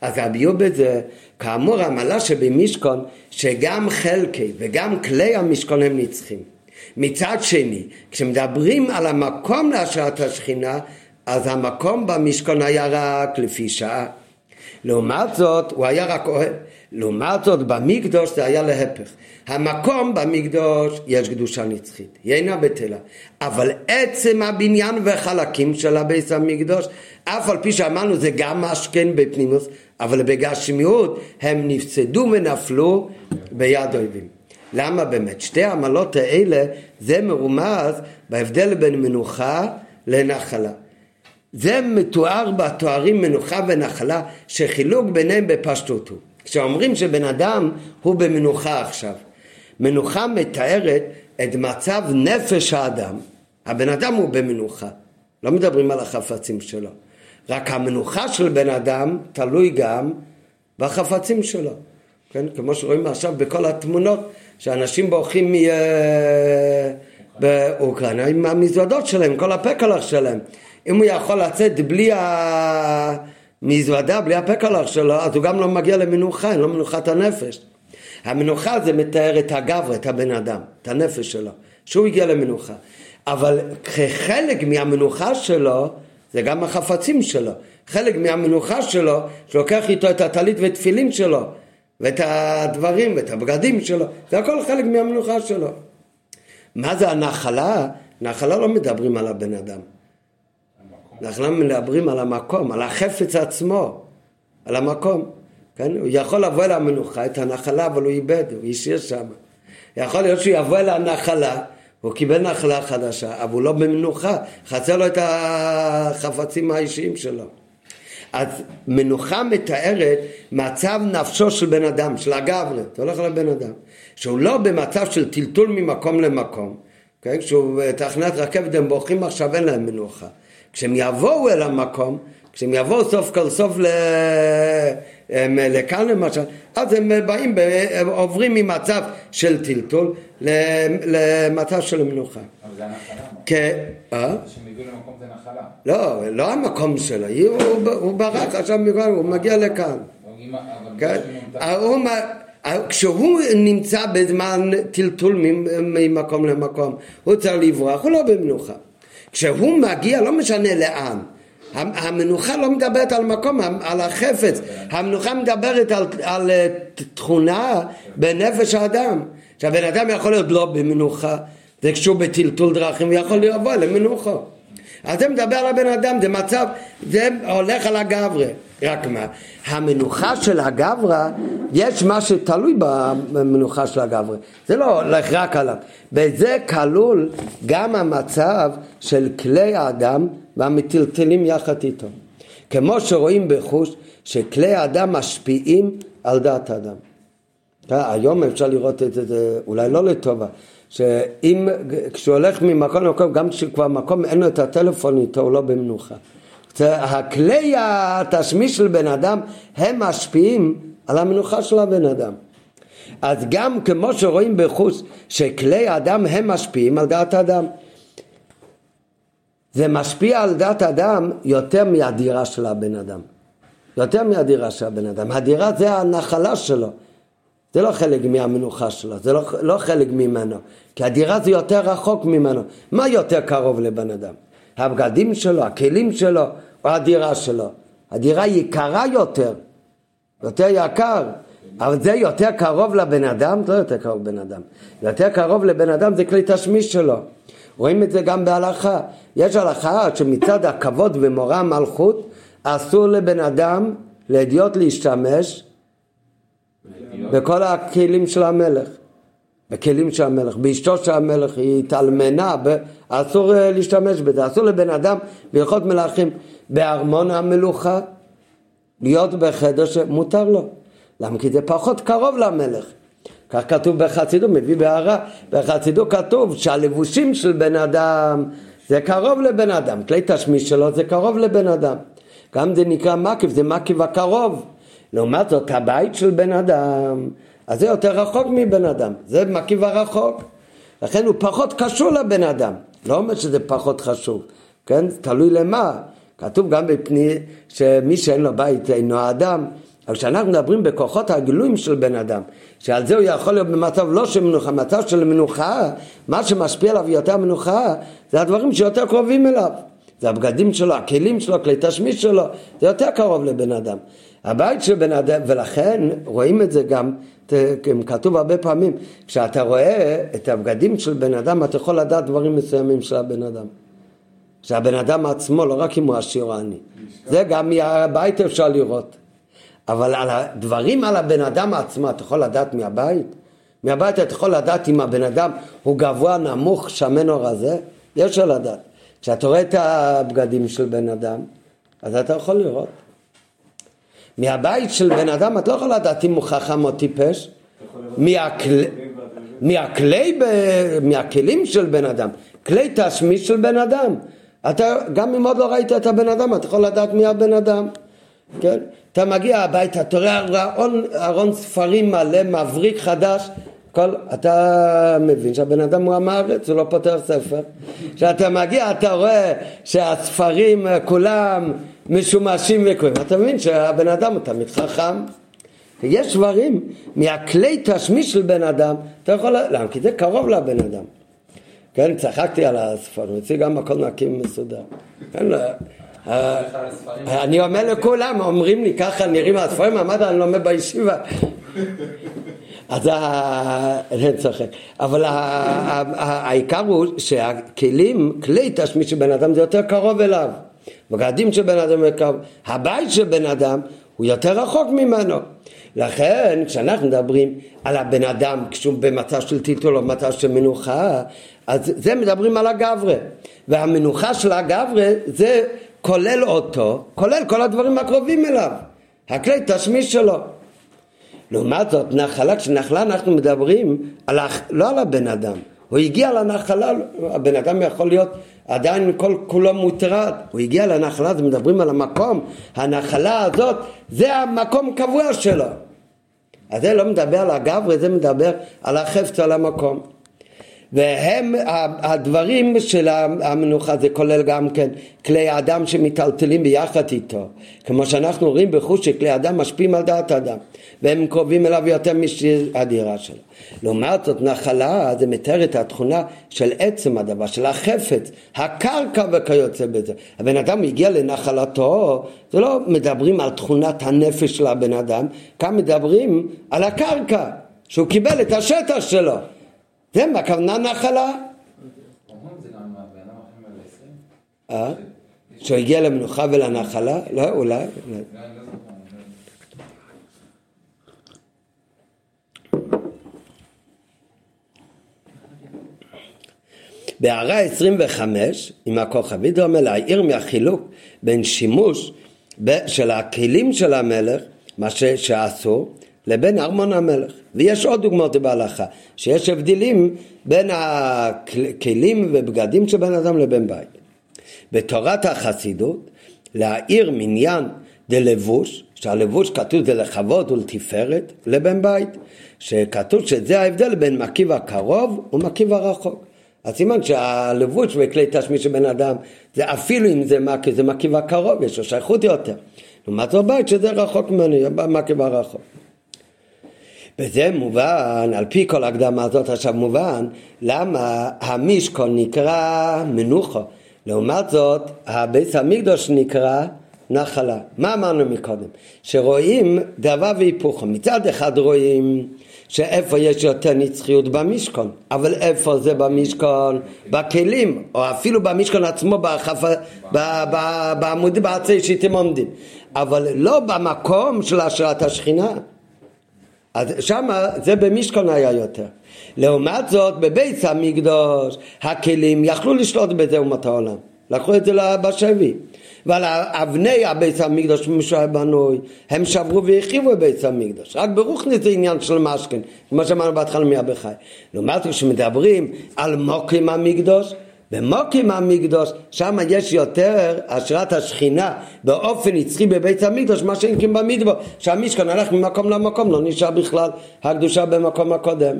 אז הביאו בזה, כאמור המעלה שבמשכון, שגם חלקי וגם כלי המשכון הם נצחים. מצד שני, כשמדברים על המקום להשראת השכינה, אז המקום במשכון היה רק לפי שעה. לעומת זאת, הוא היה רק אוהב. לעומת זאת במקדוש זה היה להפך. המקום במקדוש יש קדושה נצחית, היא אינה בטלה. אבל עצם הבניין והחלקים של הביס המקדוש, אף על פי שאמרנו זה גם משכן בפנימוס, אבל בגשמיות הם נפסדו ונפלו ביד אויבים. למה באמת? שתי העמלות האלה זה מרומז בהבדל בין מנוחה לנחלה. זה מתואר בתוארים מנוחה ונחלה שחילוק ביניהם בפשטות הוא. כשאומרים שבן אדם הוא במנוחה עכשיו, מנוחה מתארת את מצב נפש האדם, הבן אדם הוא במנוחה, לא מדברים על החפצים שלו, רק המנוחה של בן אדם תלוי גם בחפצים שלו, כן? כמו שרואים עכשיו בכל התמונות שאנשים בורחים מ... באוקראינה עם המזוודות שלהם, כל הפקלח שלהם. אם הוא יכול לצאת בלי ה... מזוודה בלי הפקלח שלו, אז הוא גם לא מגיע למנוחה, לו מנוחת הנפש. המנוחה זה מתאר את הגבר, את הבן אדם, את הנפש שלו, שהוא הגיע למנוחה. אבל כחלק מהמנוחה שלו, זה גם החפצים שלו. חלק מהמנוחה שלו, שלוקח איתו את הטלית ותפילין שלו, ואת הדברים, ואת הבגדים שלו, זה הכל חלק מהמנוחה שלו. מה זה הנחלה? נחלה לא מדברים על הבן אדם. אנחנו מדברים על המקום, על החפץ עצמו, על המקום. כן? הוא יכול לבוא אל המנוחה, את הנחלה, אבל הוא איבד, הוא השאיר שם. יכול להיות שהוא יבוא אל הנחלה, הוא קיבל נחלה חדשה, אבל הוא לא במנוחה, חסר לו את החפצים האישיים שלו. אז מנוחה מתארת מצב נפשו של בן אדם, של הגבנה, אתה הולך לבן אדם, שהוא לא במצב של טלטול ממקום למקום, כן? כשהוא תחנת רכבת הם בוכים עכשיו אין להם מנוחה. כשהם יבואו אל המקום, כשהם יבואו סוף כל סוף ל... לכאן למשל, אז הם באים, הם עוברים ממצב של טלטול למצב של מנוחה. אבל זה הנחלה. כן, אה? כשהם הגיעו למקום זה נחלה. לא, לא המקום שלו, הוא, ברח עכשיו, הוא מגיע לכאן. כן? ההוא מ- כשהוא נמצא בזמן טלטול ממ- ממקום למקום, הוא צריך לברוח, הוא לא במנוחה. כשהוא מגיע, לא משנה לאן. המנוחה לא מדברת על מקום, על החפץ, המנוחה מדברת על, על אה, תכונה בנפש האדם, שהבן אדם יכול להיות לא במנוחה, זה כשהוא בטלטול דרכים, הוא יכול לבוא למנוחו. אז זה מדבר על הבן אדם, זה מצב, זה הולך על הגברה. רק מה, המנוחה של הגברה, יש מה שתלוי במנוחה של הגברה. זה לא הולך רק עליו. בזה כלול גם המצב של כלי האדם והמטלטלים יחד איתו. כמו שרואים בחוש, שכלי האדם משפיעים על דעת האדם. היום אפשר לראות את זה אולי לא לטובה, שאם, כשהוא הולך ממקום למקום, גם כשכבר מקום אין לו את הטלפון איתו, הוא לא במנוחה. הכלי התשמיש של בן אדם, הם משפיעים על המנוחה של הבן אדם. אז גם כמו שרואים בחוץ, שכלי האדם הם משפיעים על דעת האדם. זה משפיע על דעת האדם יותר מהדירה של הבן אדם. יותר מהדירה של הבן אדם. הדירה זה הנחלה שלו. זה לא חלק מהמנוחה שלו, זה לא, לא חלק ממנו, כי הדירה זה יותר רחוק ממנו. מה יותר קרוב לבן אדם? הבגדים שלו, הכלים שלו, או הדירה שלו? הדירה יקרה יותר, יותר יקר, אבל זה יותר קרוב לבן אדם, לא יותר קרוב לבן אדם. יותר קרוב לבן אדם זה כלי תשמיש שלו. רואים את זה גם בהלכה. יש הלכה שמצד הכבוד ומורא המלכות אסור לבן אדם, לאדיוט להשתמש בכל הכלים של המלך, בכלים של המלך, באשתו של המלך היא התאלמנה, אסור אה, להשתמש בזה, אסור לבן אדם בהלכות מלכים בארמון המלוכה להיות בחדר שמותר לו, למה? כי זה פחות קרוב למלך, כך כתוב בחסידות, מביא בהערה, בחסידות כתוב שהלבושים של בן אדם זה קרוב לבן אדם, כלי תשמיש שלו זה קרוב לבן אדם, גם זה נקרא מקיף, זה מקיף הקרוב לעומת זאת הבית של בן אדם, אז זה יותר רחוק מבן אדם, זה מקיף הרחוק. לכן הוא פחות קשור לבן אדם, לא אומר שזה פחות חשוב, כן? תלוי למה. כתוב גם בפני שמי שאין לו בית אינו האדם, אבל כשאנחנו מדברים בכוחות הגילויים של בן אדם, שעל זה הוא יכול להיות במצב לא של מנוחה, מצב של מנוחה, מה שמשפיע עליו יותר מנוחה, זה הדברים שיותר קרובים אליו. זה הבגדים שלו, הכלים שלו, כלי תשמיש שלו, זה יותר קרוב לבן אדם. הבית של בן אדם, ולכן רואים את זה גם, כתוב הרבה פעמים, כשאתה רואה את הבגדים של בן אדם, אתה יכול לדעת דברים מסוימים של הבן אדם. שהבן אדם עצמו, לא רק אם הוא עשיר או עני, זה גם מהבית אפשר לראות. אבל על הדברים על הבן אדם עצמו, אתה יכול לדעת מהבית? מהבית אתה יכול לדעת אם הבן אדם הוא גבוה, נמוך, שמן או רזה? יש אפשר לדעת. כשאתה רואה את הבגדים של בן אדם, אז אתה יכול לראות. מהבית של בן אדם את לא יכול לדעת אם הוא חכם או טיפש. מהכלים של בן אדם, כלי תשמיש של בן אדם. אתה, גם אם עוד לא ראית את הבן אדם, אתה יכול לדעת מי הבן אדם, כן? אתה מגיע הביתה, אתה רואה ארון, ארון ספרים מלא, מבריק חדש, כל, אתה מבין שהבן אדם הוא עם הארץ, הוא לא פותח ספר. כשאתה מגיע אתה רואה שהספרים כולם משומשים וכו', אתה מבין שהבן אדם הוא תמיד חכם. יש דברים מהכלי תשמיש של בן אדם, אתה יכול, למה? כי זה קרוב לבן אדם. כן, צחקתי על הספרים, אצלי גם הכל נקי ומסודר. כן, אני אומר לכולם, אומרים לי ככה נראים הספרים, אמרתי אני לומד בישיבה. אז אני צוחק. אבל העיקר הוא שהכלים, כלי תשמיש של בן אדם זה יותר קרוב אליו. בגדים של בן אדם קרוב. הבית של בן אדם הוא יותר רחוק ממנו. לכן כשאנחנו מדברים על הבן אדם כשהוא במצב של טיטול או במצב של מנוחה, אז זה מדברים על הגברה. והמנוחה של הגברה זה כולל אותו, כולל כל הדברים הקרובים אליו. הכלי תשמיש שלו. לעומת זאת, נחלה, כשנחלה אנחנו מדברים על, לא על הבן אדם, הוא הגיע לנחלה, הבן אדם יכול להיות עדיין כל כולו מוטרד, הוא הגיע לנחלה, אז מדברים על המקום, הנחלה הזאת זה המקום קבוע שלו. אז זה לא מדבר על הגברי, זה מדבר על החפץ על המקום. והם הדברים של המנוחה זה כולל גם כן כלי אדם שמיטלטלים ביחד איתו. כמו שאנחנו רואים בחוש שכלי אדם משפיעים על דעת אדם והם קרובים אליו יותר משיר הדירה שלו. לעומת זאת נחלה זה מתאר את התכונה של עצם הדבר של החפץ הקרקע וכיוצא בזה. הבן אדם הגיע לנחלתו זה לא מדברים על תכונת הנפש של הבן אדם כאן מדברים על הקרקע שהוא קיבל את השטח שלו זה מה הכוונה נחלה. אה? שהוא הגיע למנוחה ולנחלה? לא, אולי. בהערה 25, עם הכוכבית אומר להעיר מהחילוק בין שימוש של הכלים של המלך, מה שעשו, לבין ארמון המלך. ויש עוד דוגמאות בהלכה, שיש הבדלים בין הכלים ובגדים של בן אדם לבין בית. בתורת החסידות, להעיר מניין דלבוש, שהלבוש כתוב זה לכבוד ולתפארת, לבין בית, שכתוב שזה ההבדל בין מקיב הקרוב ומקיב הרחוק. אז סימן שהלבוש וכלי תשמיש של בן אדם, זה אפילו אם זה מקיב, זה מקיב הקרוב, יש לו שייכות יותר. לעומת זאת בית שזה רחוק ממנו, מקיב הרחוק. וזה מובן, על פי כל ההקדמה הזאת עכשיו מובן, למה המשכון נקרא מנוחו. לעומת זאת, הבית המקדוש נקרא נחלה. מה אמרנו מקודם? שרואים דבר והיפוכו. מצד אחד רואים שאיפה יש יותר נצחיות במשכון, אבל איפה זה במשכון? בכלים, או אפילו במשכון עצמו, בחפ... בעמודים, בעצי שאתם עומדים. אבל לא במקום של השראת השכינה. אז שמה זה במשכון היה יותר. לעומת זאת בבית המקדוש הכלים יכלו לשלוט בזה אומות העולם. לקחו את זה בשבי. ועל אבני הבית המקדוש שהיה בנוי, הם שברו והחריבו את בית המקדוש. רק ברוכניס זה עניין של משכן, כמו שאמרנו בהתחלה מי הבחי. לעומת זאת כשמדברים על מוקים המקדוש, במוקים המקדוש, שם יש יותר השראת השכינה באופן נצחי בבית המקדוש, מה שאין כן במדבר, שהמשכן הלך ממקום למקום, לא נשאר בכלל הקדושה במקום הקודם.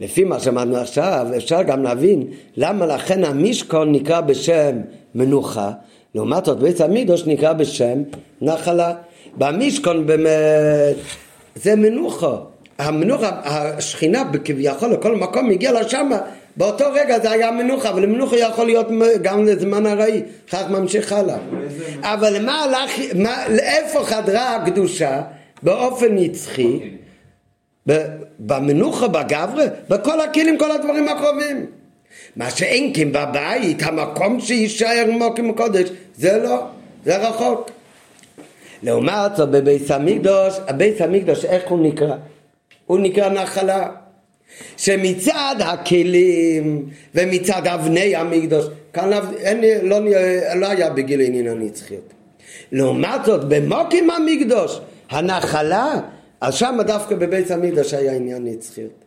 לפי מה שאמרנו עכשיו, אפשר גם להבין למה לכן המשכון נקרא בשם מנוחה, לעומת זאת בית המקדוש נקרא בשם נחלה. במשכון באמת זה מנוחה. המנוחה, השכינה כביכול לכל מקום הגיעה לשמה באותו רגע זה היה מנוחה, אבל מנוחה יכול להיות גם לזמן ארעי, כך ממשיך הלאה. אבל מה הלך, מה, לאיפה חדרה הקדושה באופן נצחי? במנוחה, בגברה, בכל הכלים, כל הדברים הקרובים. מה שאין כן בבית, המקום שיישאר מוקים קודש, זה לא, זה רחוק. לעומת זאת בבית המקדוש, הבית המקדוש איך הוא נקרא? הוא נקרא נחלה. שמצד הכלים ומצד אבני המקדוש, כאן אין, לא, לא היה בגיל עניין הנצחיות. לעומת זאת, במוקים המקדוש, הנחלה, אז שם דווקא בבית המקדוש היה עניין נצחיות.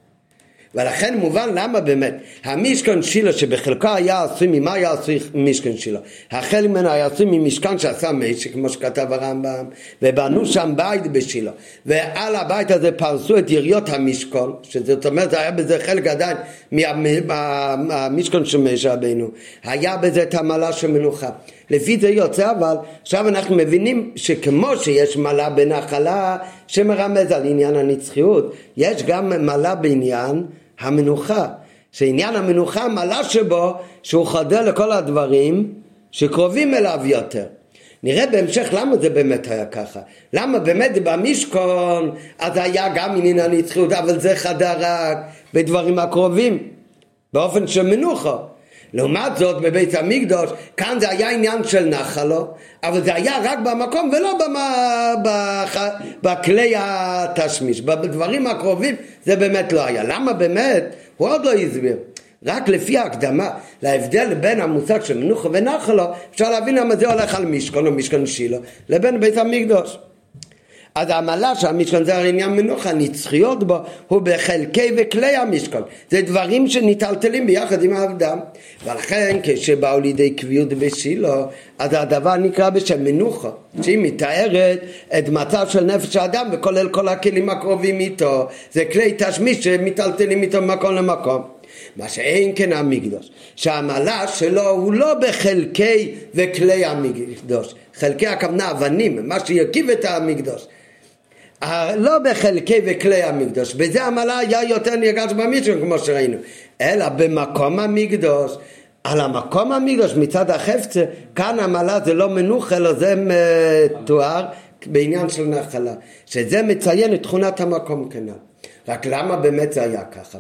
ולכן מובן למה באמת המשכן שילה שבחלקו היה עשוי, ממה היה עשוי משכן שילה? החלק ממנו היה עשוי ממשכן שעשה משק, כמו שכתב הרמב"ם, ובנו שם בית בשילה. ועל הבית הזה פרסו את יריות המשכן, שזאת אומרת, היה בזה חלק עדיין מהמשכן של משה רבינו. היה בזה את המעלה של מנוחה. לפי זה יוצא אבל, עכשיו אנחנו מבינים שכמו שיש מעלה בנחלה שמרמז על עניין הנצחיות, יש גם מעלה בעניין המנוחה, שעניין המנוחה מעלה שבו שהוא חודר לכל הדברים שקרובים אליו יותר. נראה בהמשך למה זה באמת היה ככה. למה באמת במשכון אז היה גם עניין הנצחיות, אבל זה חדר רק בדברים הקרובים, באופן של מנוחה. לעומת זאת בבית המקדוש, כאן זה היה עניין של נחלו, אבל זה היה רק במקום ולא במה, בח, בכלי התשמיש, בדברים הקרובים זה באמת לא היה. למה באמת? הוא עוד לא הסביר. רק לפי ההקדמה להבדל בין המושג של מנוחה ונחלו, אפשר להבין למה זה הולך על משכון או משכון שילו, לבין בית המקדוש. אז העמלה של המשכון זה הרי עניין מנוחה, נצחיות בו הוא בחלקי וכלי המשכון. זה דברים שניטלטלים ביחד עם האדם. ולכן כשבאו לידי קביעות בשילה, אז הדבר נקרא בשם מנוחה, שהיא מתארת את מצב של נפש האדם וכולל כל הכלים הקרובים איתו. זה כלי תשמיש שמיטלטלים איתו ממקום למקום. מה שאין כן המקדוש, שהעמלה שלו הוא לא בחלקי וכלי המקדוש, חלקי הכוונה אבנים, מה שירכיב את המקדוש, לא בחלקי וכלי המקדוש, בזה המעלה היה יותר נרגש במישהו כמו שראינו, אלא במקום המקדוש, על המקום המקדוש מצד החפצה, כאן המעלה זה לא מנוח אלא זה מתואר בעניין של נחלה, שזה מציין את תכונת המקום כנ"ל. רק למה באמת זה היה ככה?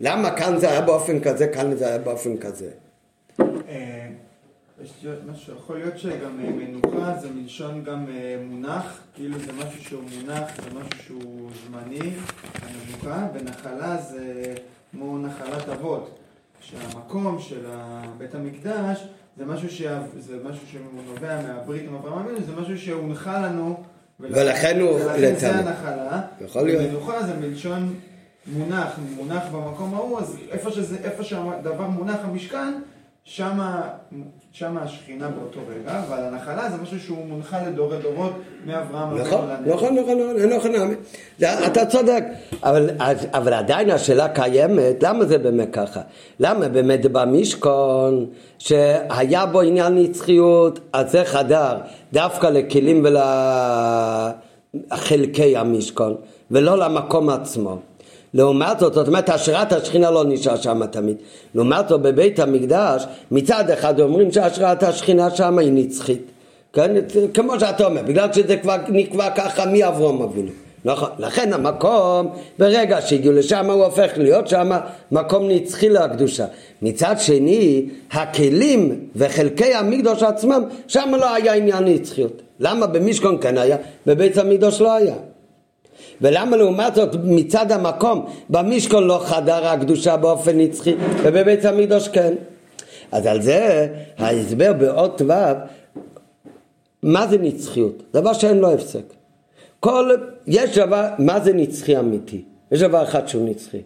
למה כאן זה היה באופן כזה, כאן זה היה באופן כזה? משהו, יכול להיות שגם אה, מנוחה זה מלשון גם אה, מונח, כאילו זה משהו שהוא מונח, זה משהו שהוא זמני, המנוחה, ונחלה זה כמו נחלת אבות, שהמקום של בית המקדש זה משהו, ש... זה משהו שנובע מהברית עם אברהם אבינו, זה משהו שהונחה לנו ולכן הוא... ולכן זה הנחלה, ומנוחה זה מלשון מונח, מונח במקום ההוא, אז איפה, שזה, איפה שהדבר מונח המשכן, שמה, שמה השכינה באותו רגע, אבל הנחלה זה משהו שהוא מונחה לדורי דורות מאברהם נכון, נכון, נכון, נכון, נכון, אתה צודק, אבל, אבל עדיין השאלה קיימת, למה זה באמת ככה? למה באמת במשכון, שהיה בו עניין נצחיות, אז זה חדר דווקא לכלים ולחלקי המשכון, ולא למקום עצמו. לעומת זאת, זאת אומרת, השראת השכינה לא נשאר שם תמיד. לעומת זאת, בבית המקדש, מצד אחד אומרים שהשראת השכינה שם היא נצחית. כן? כמו שאתה אומר, בגלל שזה כבר נקבע ככה מאברום אבינו. נכון, לכן המקום, ברגע שהגיעו לשם הוא הופך להיות שם מקום נצחי לקדושה. מצד שני, הכלים וחלקי המקדוש עצמם, שם לא היה עניין נצחיות. למה במשכון כן היה, בבית המקדוש לא היה. ולמה לעומת זאת מצד המקום במשכון לא חדרה הקדושה באופן נצחי ובבית המקדוש כן אז על זה ההסבר באות ו' מה זה נצחיות? דבר שאין לו הפסק כל, יש דבר, מה זה נצחי אמיתי? יש דבר אחד שהוא נצחי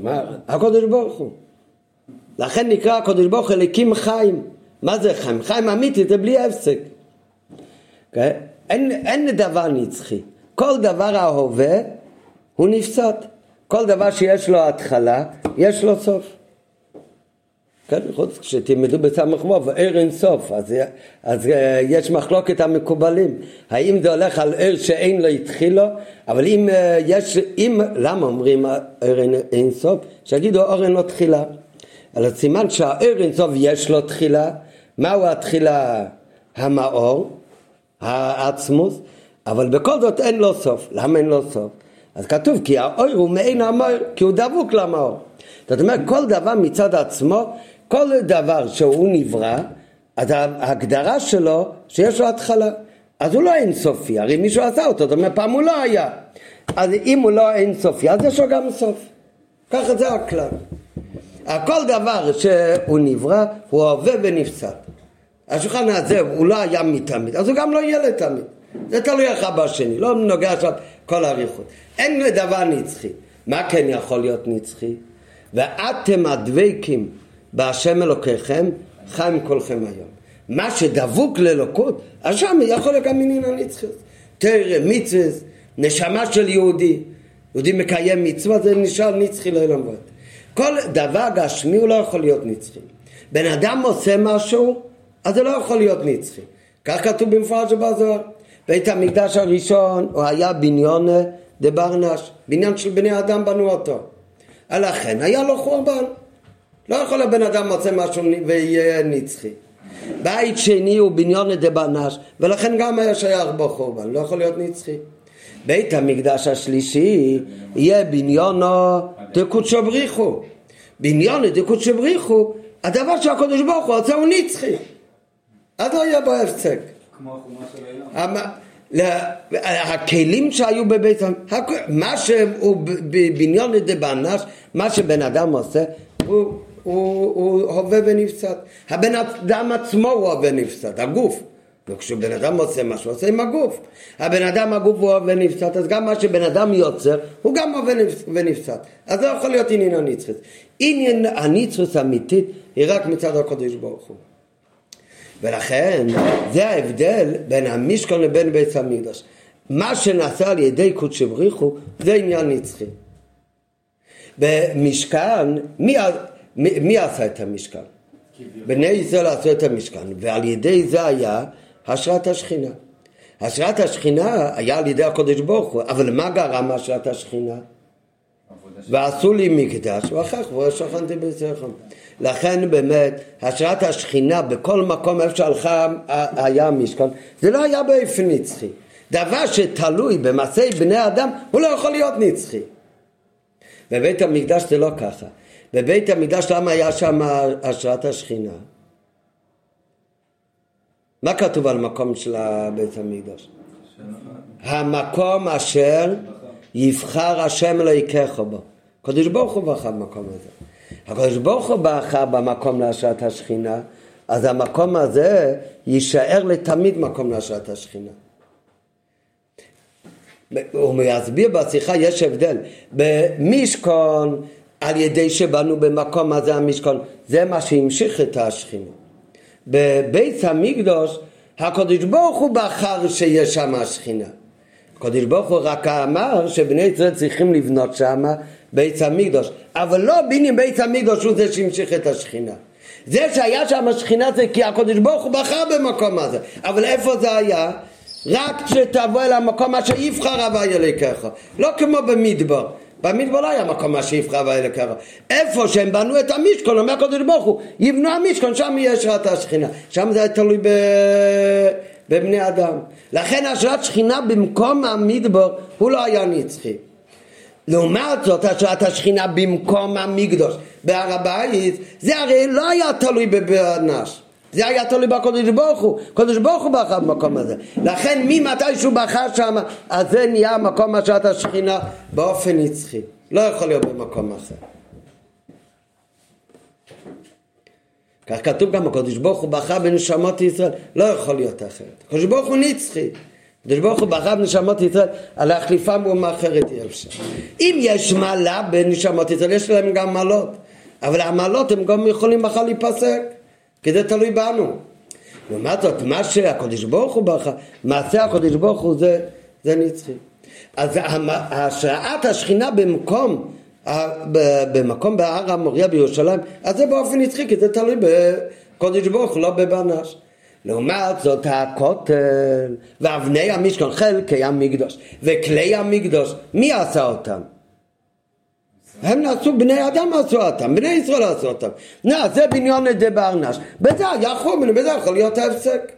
מה, הקודש ברוך הוא לכן נקרא הקודש ברוך הוא אליקים חיים מה זה חיים? חיים אמיתי זה בלי הפסק okay? אין, אין דבר נצחי. כל דבר ההווה הוא נפסד. כל דבר שיש לו התחלה, יש לו סוף. כן, חוץ כשתלמדו בסמך ווב, ער אין סוף, אז, אז אה, יש מחלוקת המקובלים. האם זה הולך על ער שאין לו התחילו, אבל אם אה, יש, אם, למה אומרים ער אין, אין סוף? שיגידו ער אין לו תחילה. על הסימן שהער אין סוף יש לו תחילה, מהו התחילה? המאור, העצמוס, אבל בכל זאת אין לו סוף. למה אין לו סוף? אז כתוב כי האור הוא מעין המאור, כי הוא דבוק למאור. זאת אומרת, כל דבר מצד עצמו, כל דבר שהוא נברא, אז ההגדרה שלו שיש לו התחלה. אז הוא לא אינסופי, הרי מישהו עשה אותו, זאת אומרת, פעם הוא לא היה. אז אם הוא לא אינסופי, אז יש לו גם סוף. ככה זה הכלל. כל דבר שהוא נברא, הוא הווה ונפסד. השולחן הזה הוא לא היה מתמיד, אז הוא גם לא יהיה לתמיד. זה תלוי אחד בשני, לא נוגע עכשיו כל האריכות. אין לדבר נצחי. מה כן יכול להיות נצחי? ואתם הדבקים בהשם אלוקיכם, חיים כולכם היום. מה שדבוק לאלוקות, אז שם יכול להיות גם מנין הנצחיות. תראה, מצווה, נשמה של יהודי. יהודי מקיים מצווה, זה נשאר נצחי לעולם ועד. כל דבר גשמי הוא לא יכול להיות נצחי. בן אדם עושה משהו, אז זה לא יכול להיות נצחי. כך כתוב במפורש בזוהר. בית המקדש הראשון הוא היה בניון דברנש, בניין של בני אדם בנו אותו. לכן היה לו חורבן. לא יכול הבן אדם מוצא משהו ויהיה נצחי. בית שני הוא בניון דברנש, ולכן גם היה שייך בו חורבן, לא יכול להיות נצחי. בית המקדש השלישי יהיה בניונו דקודשו בריחו. בניונו דקודשו בריחו, הדבר שהקדוש ברוך הוא עושה הוא נצחי. אז לא יהיה בו הפסק. כמו החומה של הכלים שהיו בבית מה שהוא בניון דבנש, מה שבן אדם עושה, הוא, הוא, הוא הווה ונפסד. הבן אדם עצמו הוא הווה ונפסד, הגוף. וכשבן אדם עושה משהו, עושה עם הגוף. הבן אדם הגוף הוא עובד נפסד, אז גם מה שבן אדם יוצר, הוא גם עובד ונפסד. אז זה יכול להיות עניין הנצחית. עניין הנצחית האמיתית היא רק מצד הקדוש ברוך הוא. ולכן זה ההבדל בין המשכון לבין בית המקדש. מה שנעשה על ידי קודשי בריחו זה עניין נצחי. במשכן, מי, מי, מי עשה את המשכן? בני ישראל עשו את המשכן, ועל ידי זה היה השראת השכינה. השראת השכינה היה על ידי הקודש ברוך הוא, אבל מה גרם השראת השכינה? ועשו לי מקדש, ואחר כך שכנתי ביצירכם. לכן באמת, השראת השכינה בכל מקום איפה שהלכה היה המשכן, זה לא היה באופן נצחי. דבר שתלוי במעשי בני אדם, הוא לא יכול להיות נצחי. בבית המקדש זה לא ככה. בבית המקדש למה היה שם השראת השכינה? מה כתוב על מקום של בית המקדש? המקום אשר יבחר השם אלוהיכך בו. הקדוש ברוך הוא בחר במקום הזה. הקדוש ברוך הוא בחר במקום להשעת השכינה, אז המקום הזה יישאר לתמיד מקום להשעת השכינה. הוא מסביר בשיחה, יש הבדל. במשכון, על ידי שבנו במקום הזה המשכון, זה מה שהמשיך את השכינה. בבית המקדוש, הקדוש ברוך הוא בחר שיש שם השכינה. הקדוש ברוך הוא רק אמר שבני ישראל צריכים לבנות שם בית המקדוש, אבל לא בינים בית המקדוש הוא זה שהמשיך את השכינה. זה שהיה שם השכינה זה כי הקדוש ברוך הוא בחר במקום הזה, אבל איפה זה היה? רק כשתבוא אל המקום אשר יבחר הווי אלוקיך, לא כמו במדבר. במדבר לא היה מקום אשר יבחר הווי אלוקיך. איפה שהם בנו את המשכון, אומר הקדוש ברוך הוא, יבנו המשכון, שם יהיה השראת השכינה. שם זה היה תלוי ב... בבני אדם. לכן השראת שכינה במקום המדבר הוא לא היה נצחי. לעומת זאת השראת השכינה במקום המקדוש בהר הבית זה הרי לא היה תלוי בבנש זה היה תלוי בקודש ברוך הוא, קודש ברוך הוא בחר במקום הזה. לכן ממתי שהוא בחר שם, אז זה נהיה מקום השעת השכינה באופן נצחי. לא יכול להיות במקום אחר. כך כתוב גם, הקודש ברוך הוא בחר בנשמות ישראל, לא יכול להיות אחרת. הקודש ברוך הוא נצחי. הקדוש ברוך הוא בחר בנשמות ישראל, על להחליפם באומה אחרת אי אפשר. אם יש מעלה בנשמות ישראל, יש להם גם מעלות. אבל המעלות הם גם יכולים מחר להיפסק. כי זה תלוי בנו. לעומת זאת, מה שהקדוש ברוך הוא ברכה, מעשה הקדוש ברוך הוא זה, זה נצחי. אז השראת השכינה במקום, במקום בהר המוריה בירושלים, אז זה באופן נצחי, כי זה תלוי בקדוש ברוך הוא, לא בבנש. לעומת זאת הכותל ואבני המשכון חלקי המקדוש וכלי המקדוש מי עשה אותם? הם נעשו, בני אדם עשו אותם, בני ישראל עשו אותם. נו, זה בניון דה בארנש. בזה היה חומן, בזה יכול להיות ההפסק.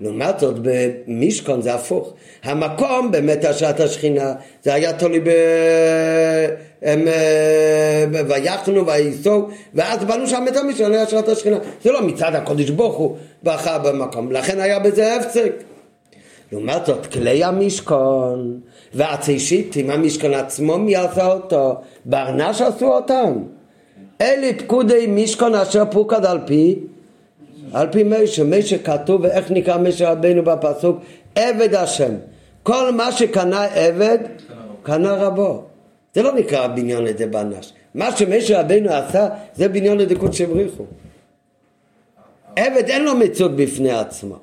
לעומת זאת במשכון זה הפוך. המקום באמת השעת השכינה, זה היה תלוי ב... הם אה, ויחנו וייסעו ואז בנו שם את המשכון, היה שעת השכינה. זה לא מצד הקודש ברוך הוא בחר במקום, לכן היה בזה הפסק. לעומת זאת כלי המשכון ועצי שיטים, המשכון עצמו מי עשה אותו? ברנש עשו אותם. אלה פקודי משכון אשר פוקד על פי על פי משה, משה כתוב, ואיך נקרא משה רבינו בפסוק? עבד השם. כל מה שקנה עבד, קנה רבו. זה לא נקרא בניון לידי בנש. מה שמשה רבינו עשה, זה בניון לידי קודשי בריחו. עבד אין לו מציאות בפני עצמו.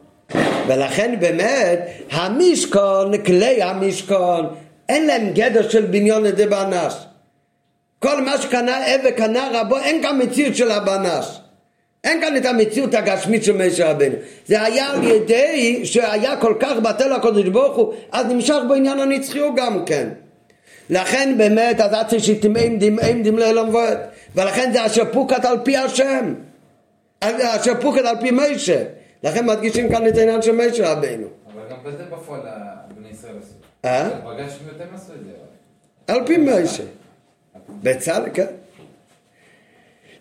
ולכן באמת המשכון, כלי המשכון, אין להם גדר של בניון לידי בנש. כל מה שקנה עבד קנה רבו, אין כאן מציאות של הבנש. אין כאן את המציאות הגשמית של משה רבנו. זה היה על ידי שהיה כל כך בטל הקודש ברוך הוא, אז נמשך בעניין הנצחיות גם כן. לכן באמת, אז עד שתמאים דמאים דמלי לא מבועד. ולכן זה אשר פוקד על פי השם. אשר פוקד על פי משה. לכן מדגישים כאן את העניין של משה רבנו. אבל גם בזה בפועל בני ישראל עשו. אה? פגשנו יותר עשו את זה. על פי משה. בצד, כן.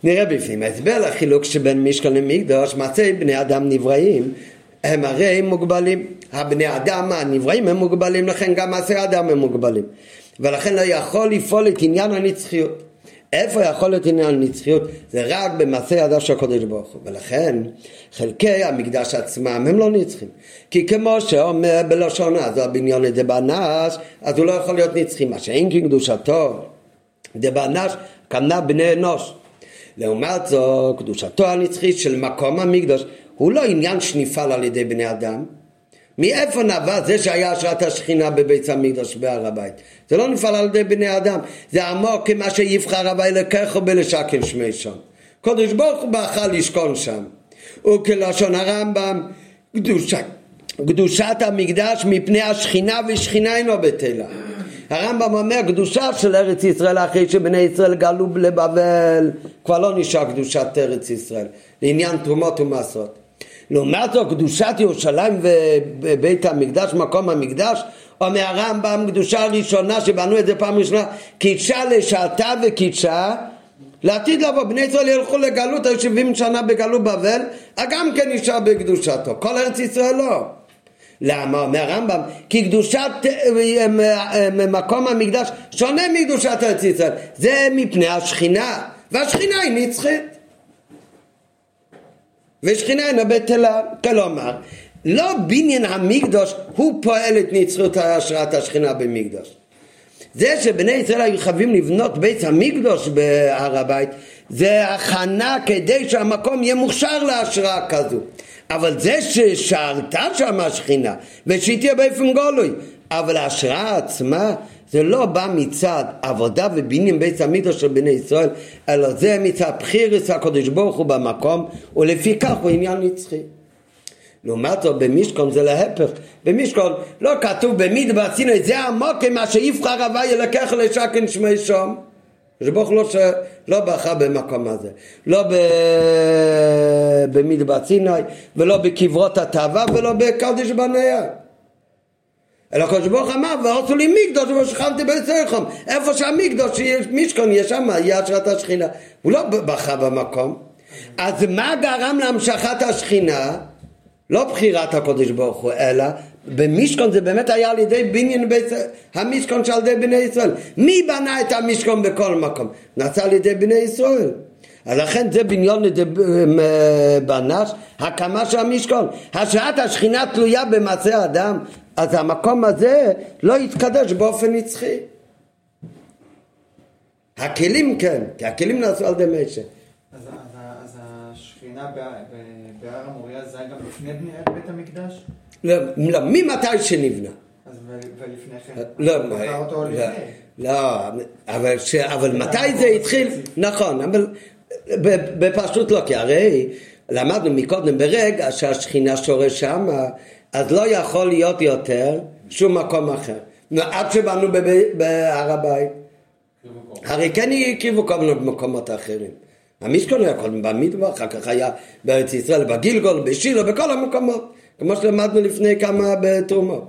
נראה בפנים ההסבר לחילוק שבין משכן למקדוש, מעשי בני אדם נבראים הם הרי מוגבלים. הבני אדם הנבראים הם מוגבלים, לכן גם מעשי אדם הם מוגבלים. ולכן לא יכול לפעול את עניין הנצחיות. איפה יכול להיות עניין נצחיות? זה רק במעשה ידיו של הקודש ברוך הוא. ולכן חלקי המקדש עצמם הם לא נצחים. כי כמו שאומר בלשון הזו הבניון דבנש, אז הוא לא יכול להיות נצחי. מה שאין כקדושתו דבנש, כמנה בני אנוש. לעומת זו, קדושתו הנצחית של מקום המקדוש הוא לא עניין שנפעל על ידי בני אדם, מאיפה נבע זה שהיה השראת השכינה בבית המקדוש בהר הבית? זה לא נפעל על ידי בני אדם, זה עמוק כמה שיבחר הווי לקחו בלשקל שמי שם. קודש ברוך הוא בחר לשכון שם. וכלשון הרמב"ם, קדושה, קדושת המקדש מפני השכינה ושכינה אינו בטלה. הרמב"ם אומר קדושה של ארץ ישראל אחרי שבני ישראל גלו לבבל. כבר לא נשאר קדושת ארץ ישראל לעניין תרומות ומעשרות. לעומת זאת קדושת ירושלים ובית המקדש, מקום המקדש, אומר הרמב"ם קדושה ראשונה שבנו את זה פעם ראשונה, קידשה לשעתה וקידשה לעתיד לבוא, בני ישראל ילכו לגלות, היו 70 שנה בגלות בבל, גם כן נשאר בקדושתו, כל ארץ ישראל לא. למה? אומר הרמב"ם, כי קדושת אה, אה, מקום המקדש שונה מקדושת ארץ ישראל, זה מפני השכינה, והשכינה היא נצחית. ושכינה אינה בטלה, כלומר, לא בניין המקדוש הוא פועל את נצרות השראת השכינה במקדוש. זה שבני ישראל היו חייבים לבנות בית המקדוש בהר הבית, זה הכנה כדי שהמקום יהיה מוכשר להשראה כזו. אבל זה ששרתה שם השכינה, ושהיא תהיה באופן גולוי, אבל ההשראה עצמה זה לא בא מצד עבודה ובניין בית המקדוש של בני ישראל, אלא זה מצד בחירס הקדוש ברוך הוא במקום, ולפיכך הוא עניין נצחי. לעומת זאת במשכון זה להפך, במשכון לא כתוב במדבר סיני זה המוקם מה שיבחר הווי ילקח לשכן שמי שום שברוך לא, ש... לא בחר במקום הזה, לא ב... במדבר סיני ולא בקברות התאווה ולא בקדש בניה. אלא הקדוש ברוך אמר ועשו לי מקדוש ושכנתי ביצריכם איפה שהמקדוש שיש משכון יש שם יהיה השראת השכינה. הוא לא בחר במקום. אז מה גרם להמשכת השכינה? לא בחירת הקודש ברוך הוא אלא במשכון זה באמת היה על ידי בניין בית המשכון שעל ידי בני ישראל מי בנה את המשכון בכל מקום? נעשה על ידי בני ישראל אז לכן זה בניון בנש, הקמה של המשכון. השראת השכינה תלויה במעשה האדם, אז המקום הזה לא יתקדש באופן נצחי. הכלים כן, כי הכלים נעשו על ידי משה. השכינה בהר המוריה זה היה גם לפני בניית בית המקדש? לא, לא, ממתי שנבנה. אז ולפני כן? לא, לא, לא, לא, אבל, ש, אבל מתי זה התחיל? נכון, אבל בפשוט לא, כי הרי למדנו מקודם ברגע שהשכינה שורש שמה אז לא יכול להיות יותר שום מקום אחר. עד שבאנו בהר הבית. הרי כן הקריבו כל מיני במקומות אחרים. המשכון היה קודם במדבר, אחר כך היה בארץ ישראל, בגילגול, בשילה, בכל המקומות, כמו שלמדנו לפני כמה בתרומות.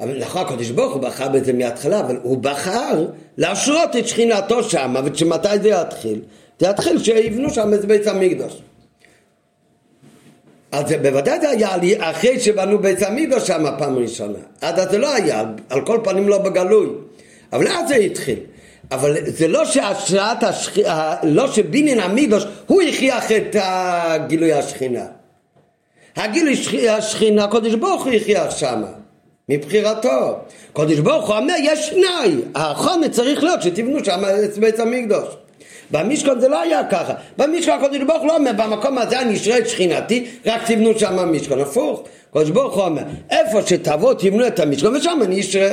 אבל נכון, הקדוש ברוך הוא בחר בזה מההתחלה, אבל הוא בחר להשרות את שכינתו שם, ומתי זה יתחיל? זה יתחיל שיבנו שם את בית המקדוש. אז בוודאי זה היה אחרי שבנו בית המקדוש שם פעם ראשונה. אז זה לא היה, על כל פנים לא בגלוי. אבל אז זה התחיל. אבל זה לא שהשראת השכינה, לא שבניין המקדוש הוא הכריח את גילוי השכינה. הגילוי השכינה, הקודש ברוך הוא הכריח שמה, מבחירתו. קודש ברוך הוא אומר, יש תנאי, החומץ צריך להיות שתבנו שם את בית המקדוש. במשכון זה לא היה ככה. במשכון הקודש ברוך הוא לא אומר, במקום הזה אני אשרה את שכינתי, רק תבנו שם משכון. הפוך, הקודש ברוך הוא אומר, איפה שתבוא תבנו את המשכון ושם אני אשרה.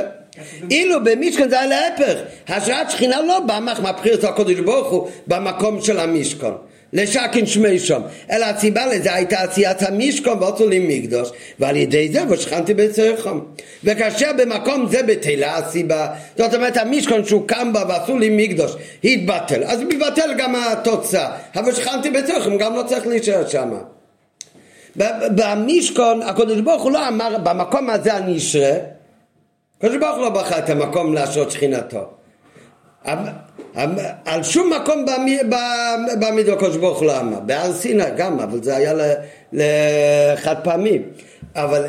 אילו במשכון זה היה להפך, השראת שכינה לא באה מהבחירת הקודש ברוך הוא במקום של המשכון. לשקין שמי שם, אלא הסיבה לזה הייתה עשיית המשכון ועשו לי מקדוש, ועל ידי זה ושכנתי בצריכם. וכאשר במקום זה בטלה הסיבה, זאת אומרת המשכון שהוא קם בה ועשו לי מקדוש, התבטל, אז מתבטל גם התוצאה, אבל שכנתי בצריכם גם לא צריך להישאר שם. במשכון הקדוש ברוך הוא לא אמר במקום הזה אני אשרה, הקדוש ברוך לא בחר את המקום להשרות שכינתו. על שום מקום בעמיד הקדוש ברוך לא אמר, בהר סיני גם, אבל זה היה לחד פעמי. אבל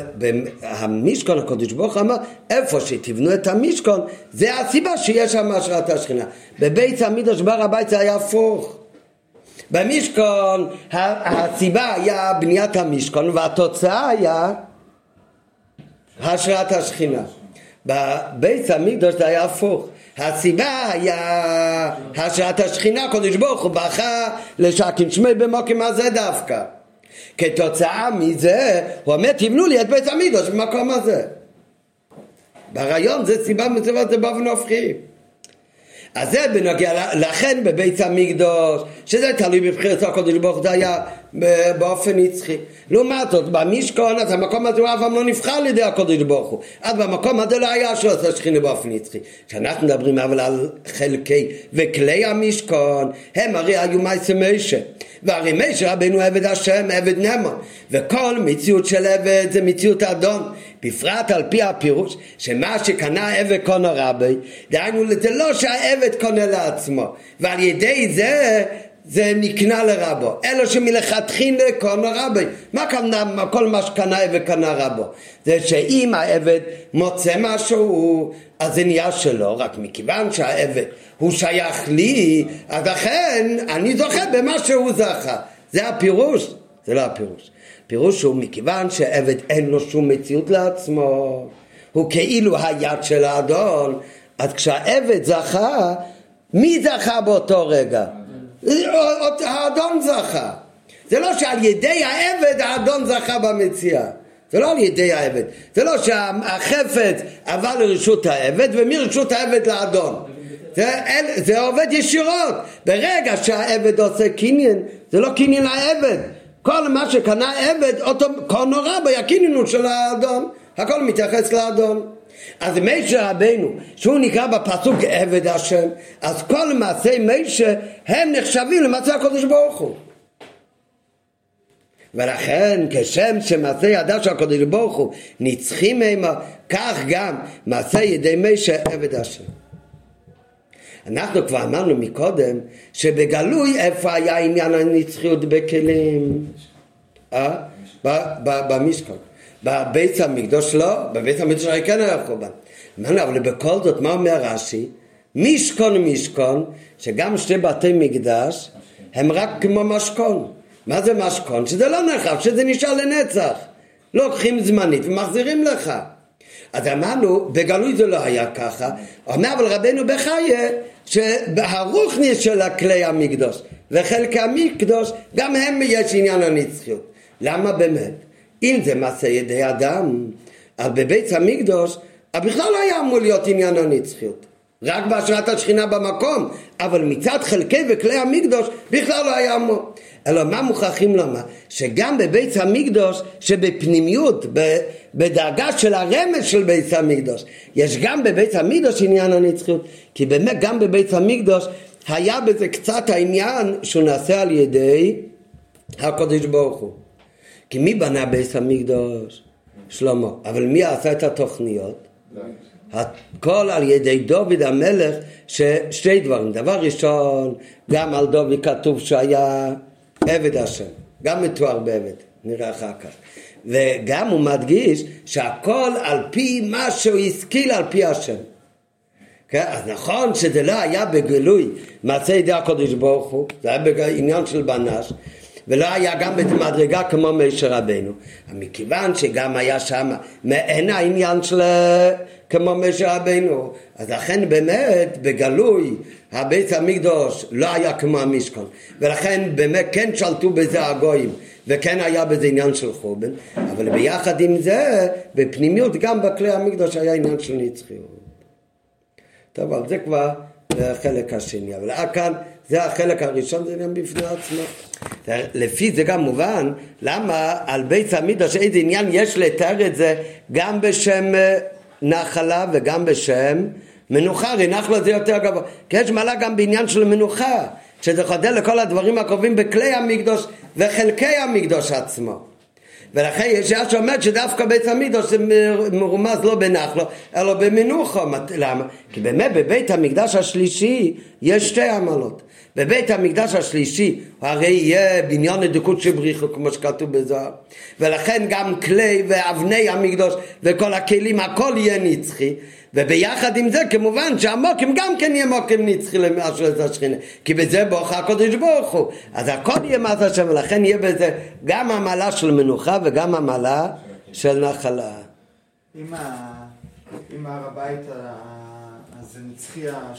המשכון הקדוש ברוך אמר, איפה שתבנו את המשכון, זה הסיבה שיש שם השראת השכינה. בבית המקדוש בר הבית זה היה הפוך. במשכון הסיבה היה בניית המשכון והתוצאה היה השראת השכינה. בבית המקדוש זה היה הפוך. הסיבה היה השראת השכינה, הקדוש ברוך הוא בכה לשקים שמי במוקים הזה דווקא. כתוצאה מזה, הוא אומר, תבנו לי את בית המקדוש במקום הזה. ברעיון זה סיבה מצוות זה באופן הופכי. אז זה בנוגע, לכן בבית המקדוש, שזה תלוי בבחירת הקודש ברוך זה היה באופן נצחי. לעומת זאת, במשכון, אז המקום הזה הוא אף פעם לא נבחר על ידי הקודש ברוך הוא. אז במקום הזה לא היה שעושה שכינה באופן נצחי. כשאנחנו מדברים אבל על חלקי וכלי המשכון, הם הרי היו מייסי משה. והרי משה רבנו עבד השם, עבד נאמן. וכל מציאות של עבד זה מציאות אדון. בפרט על פי הפירוש שמה שקנה עבד קונה רבי, דהיינו זה לא שהעבד קונה לעצמו, ועל ידי זה זה נקנה לרבו, אלא שמלכתחילה קונה רבי. מה קנה, כל מה שקנה עבד קנה רבו? זה שאם העבד מוצא משהו, אז זה נהיה שלו, רק מכיוון שהעבד הוא שייך לי, אז לכן אני זוכה במה שהוא זכה. זה הפירוש? זה לא הפירוש. פירוש הוא מכיוון שעבד אין לו שום מציאות לעצמו, הוא כאילו היד של האדון, אז כשהעבד זכה, מי זכה באותו רגע? האדון זכה. זה לא שעל ידי העבד האדון זכה במציאה. זה לא על ידי העבד. זה לא שהחפץ עבר לרשות העבד ומרשות העבד לאדון. זה, זה עובד ישירות. ברגע שהעבד עושה קניין, זה לא קניין לעבד. כל מה שקנה עבד, אותו כה נורא ביקיננו של האדון, הכל מתייחס לאדון. אז מישה רבנו, שהוא נקרא בפסוק עבד השם, אז כל מעשי מישה הם נחשבים למעשה הקדוש ברוך הוא. ולכן כשם שמעשי ידה של הקדוש ברוך הוא נצחים מהם, כך גם מעשי ידי מישה עבד השם. אנחנו כבר אמרנו מקודם שבגלוי איפה היה עניין הנצחיות בכלים? אה? במשכון. בבית המקדוש לא, בבית המקדוש הרי כן היה חורבן. אמרנו, אבל בכל זאת, מה אומר רש"י? משכון משכון, שגם שתי בתי מקדש הם רק כמו משכון. מה זה משכון? שזה לא נחף, שזה נשאר לנצח. לוקחים זמנית ומחזירים לך. אז אמרנו, בגלוי זה לא היה ככה. אומר אבל רבנו בחייה, שהרוחניס של הכלי המקדוש וחלקי המקדוש, גם הם יש עניין הנצחיות. למה באמת? אם זה מעשה ידי אדם, אז בבית המקדוש, בכלל לא היה אמור להיות עניין הנצחיות. רק בהשראת השכינה במקום, אבל מצד חלקי וכלי המקדוש בכלל לא היה אמור. אלא מה מוכרחים לומר? שגם בבית המקדוש שבפנימיות, בדרגה של הרמז של בית המקדוש, יש גם בבית המקדוש עניין הנצחיות, כי באמת גם בבית המקדוש היה בזה קצת העניין שהוא נעשה על ידי הקדוש ברוך הוא. כי מי בנה בית המקדוש? שלמה. אבל מי עשה את התוכניות? הכל על ידי דוד המלך, ששתי דברים. דבר ראשון, גם על דוד כתוב שהיה עבד השם, גם מתואר בעבד, נראה אחר כך. וגם הוא מדגיש שהכל על פי מה שהוא השכיל על פי השם. כן? אז נכון שזה לא היה בגילוי מעשה ידי הקודש ברוך הוא, זה היה בעניין של בנש, ולא היה גם במדרגה כמו משה רבנו. מכיוון שגם היה שם מעין העניין של כמו משה רבנו, אז לכן באמת בגלוי הבית המקדוש לא היה כמו המשכון, ולכן באמת כן שלטו בזה הגויים, וכן היה בזה עניין של חורבן, אבל ביחד עם זה, בפנימיות גם בכלי המקדוש היה עניין של נצחיות. טוב, אבל זה כבר החלק השני, אבל עד כאן זה החלק הראשון, זה גם בפני עצמו. לפי זה גם מובן למה על בית המקדוש איזה עניין יש לתאר את זה גם בשם אה, נחלה וגם בשם מנוחה, הרי נחלה זה יותר גבוה. כי יש מעלה גם בעניין של מנוחה, שזה חודר לכל הדברים הקרובים בכלי המקדוש וחלקי המקדוש עצמו. ולכן יש שעה שאומרת שדווקא בית המקדוש זה מרומז לא בנחלו, אלא במנוחו. למה? כי באמת בבית המקדש השלישי יש שתי עמלות. בבית המקדש השלישי הרי יהיה בניין הדקות שבריחו כמו שכתוב בזוהר ולכן גם כלי ואבני המקדוש וכל הכלים הכל יהיה נצחי וביחד עם זה כמובן שהמוקים גם כן יהיה מוקים נצחי למשהו השכינה. כי בזה בוכה הקודש ברוך הוא. אז הכל יהיה מעט השם ולכן יהיה בזה גם המעלה של מנוחה וגם המעלה של נחלה. אם הר הבית זה נצחי השכינה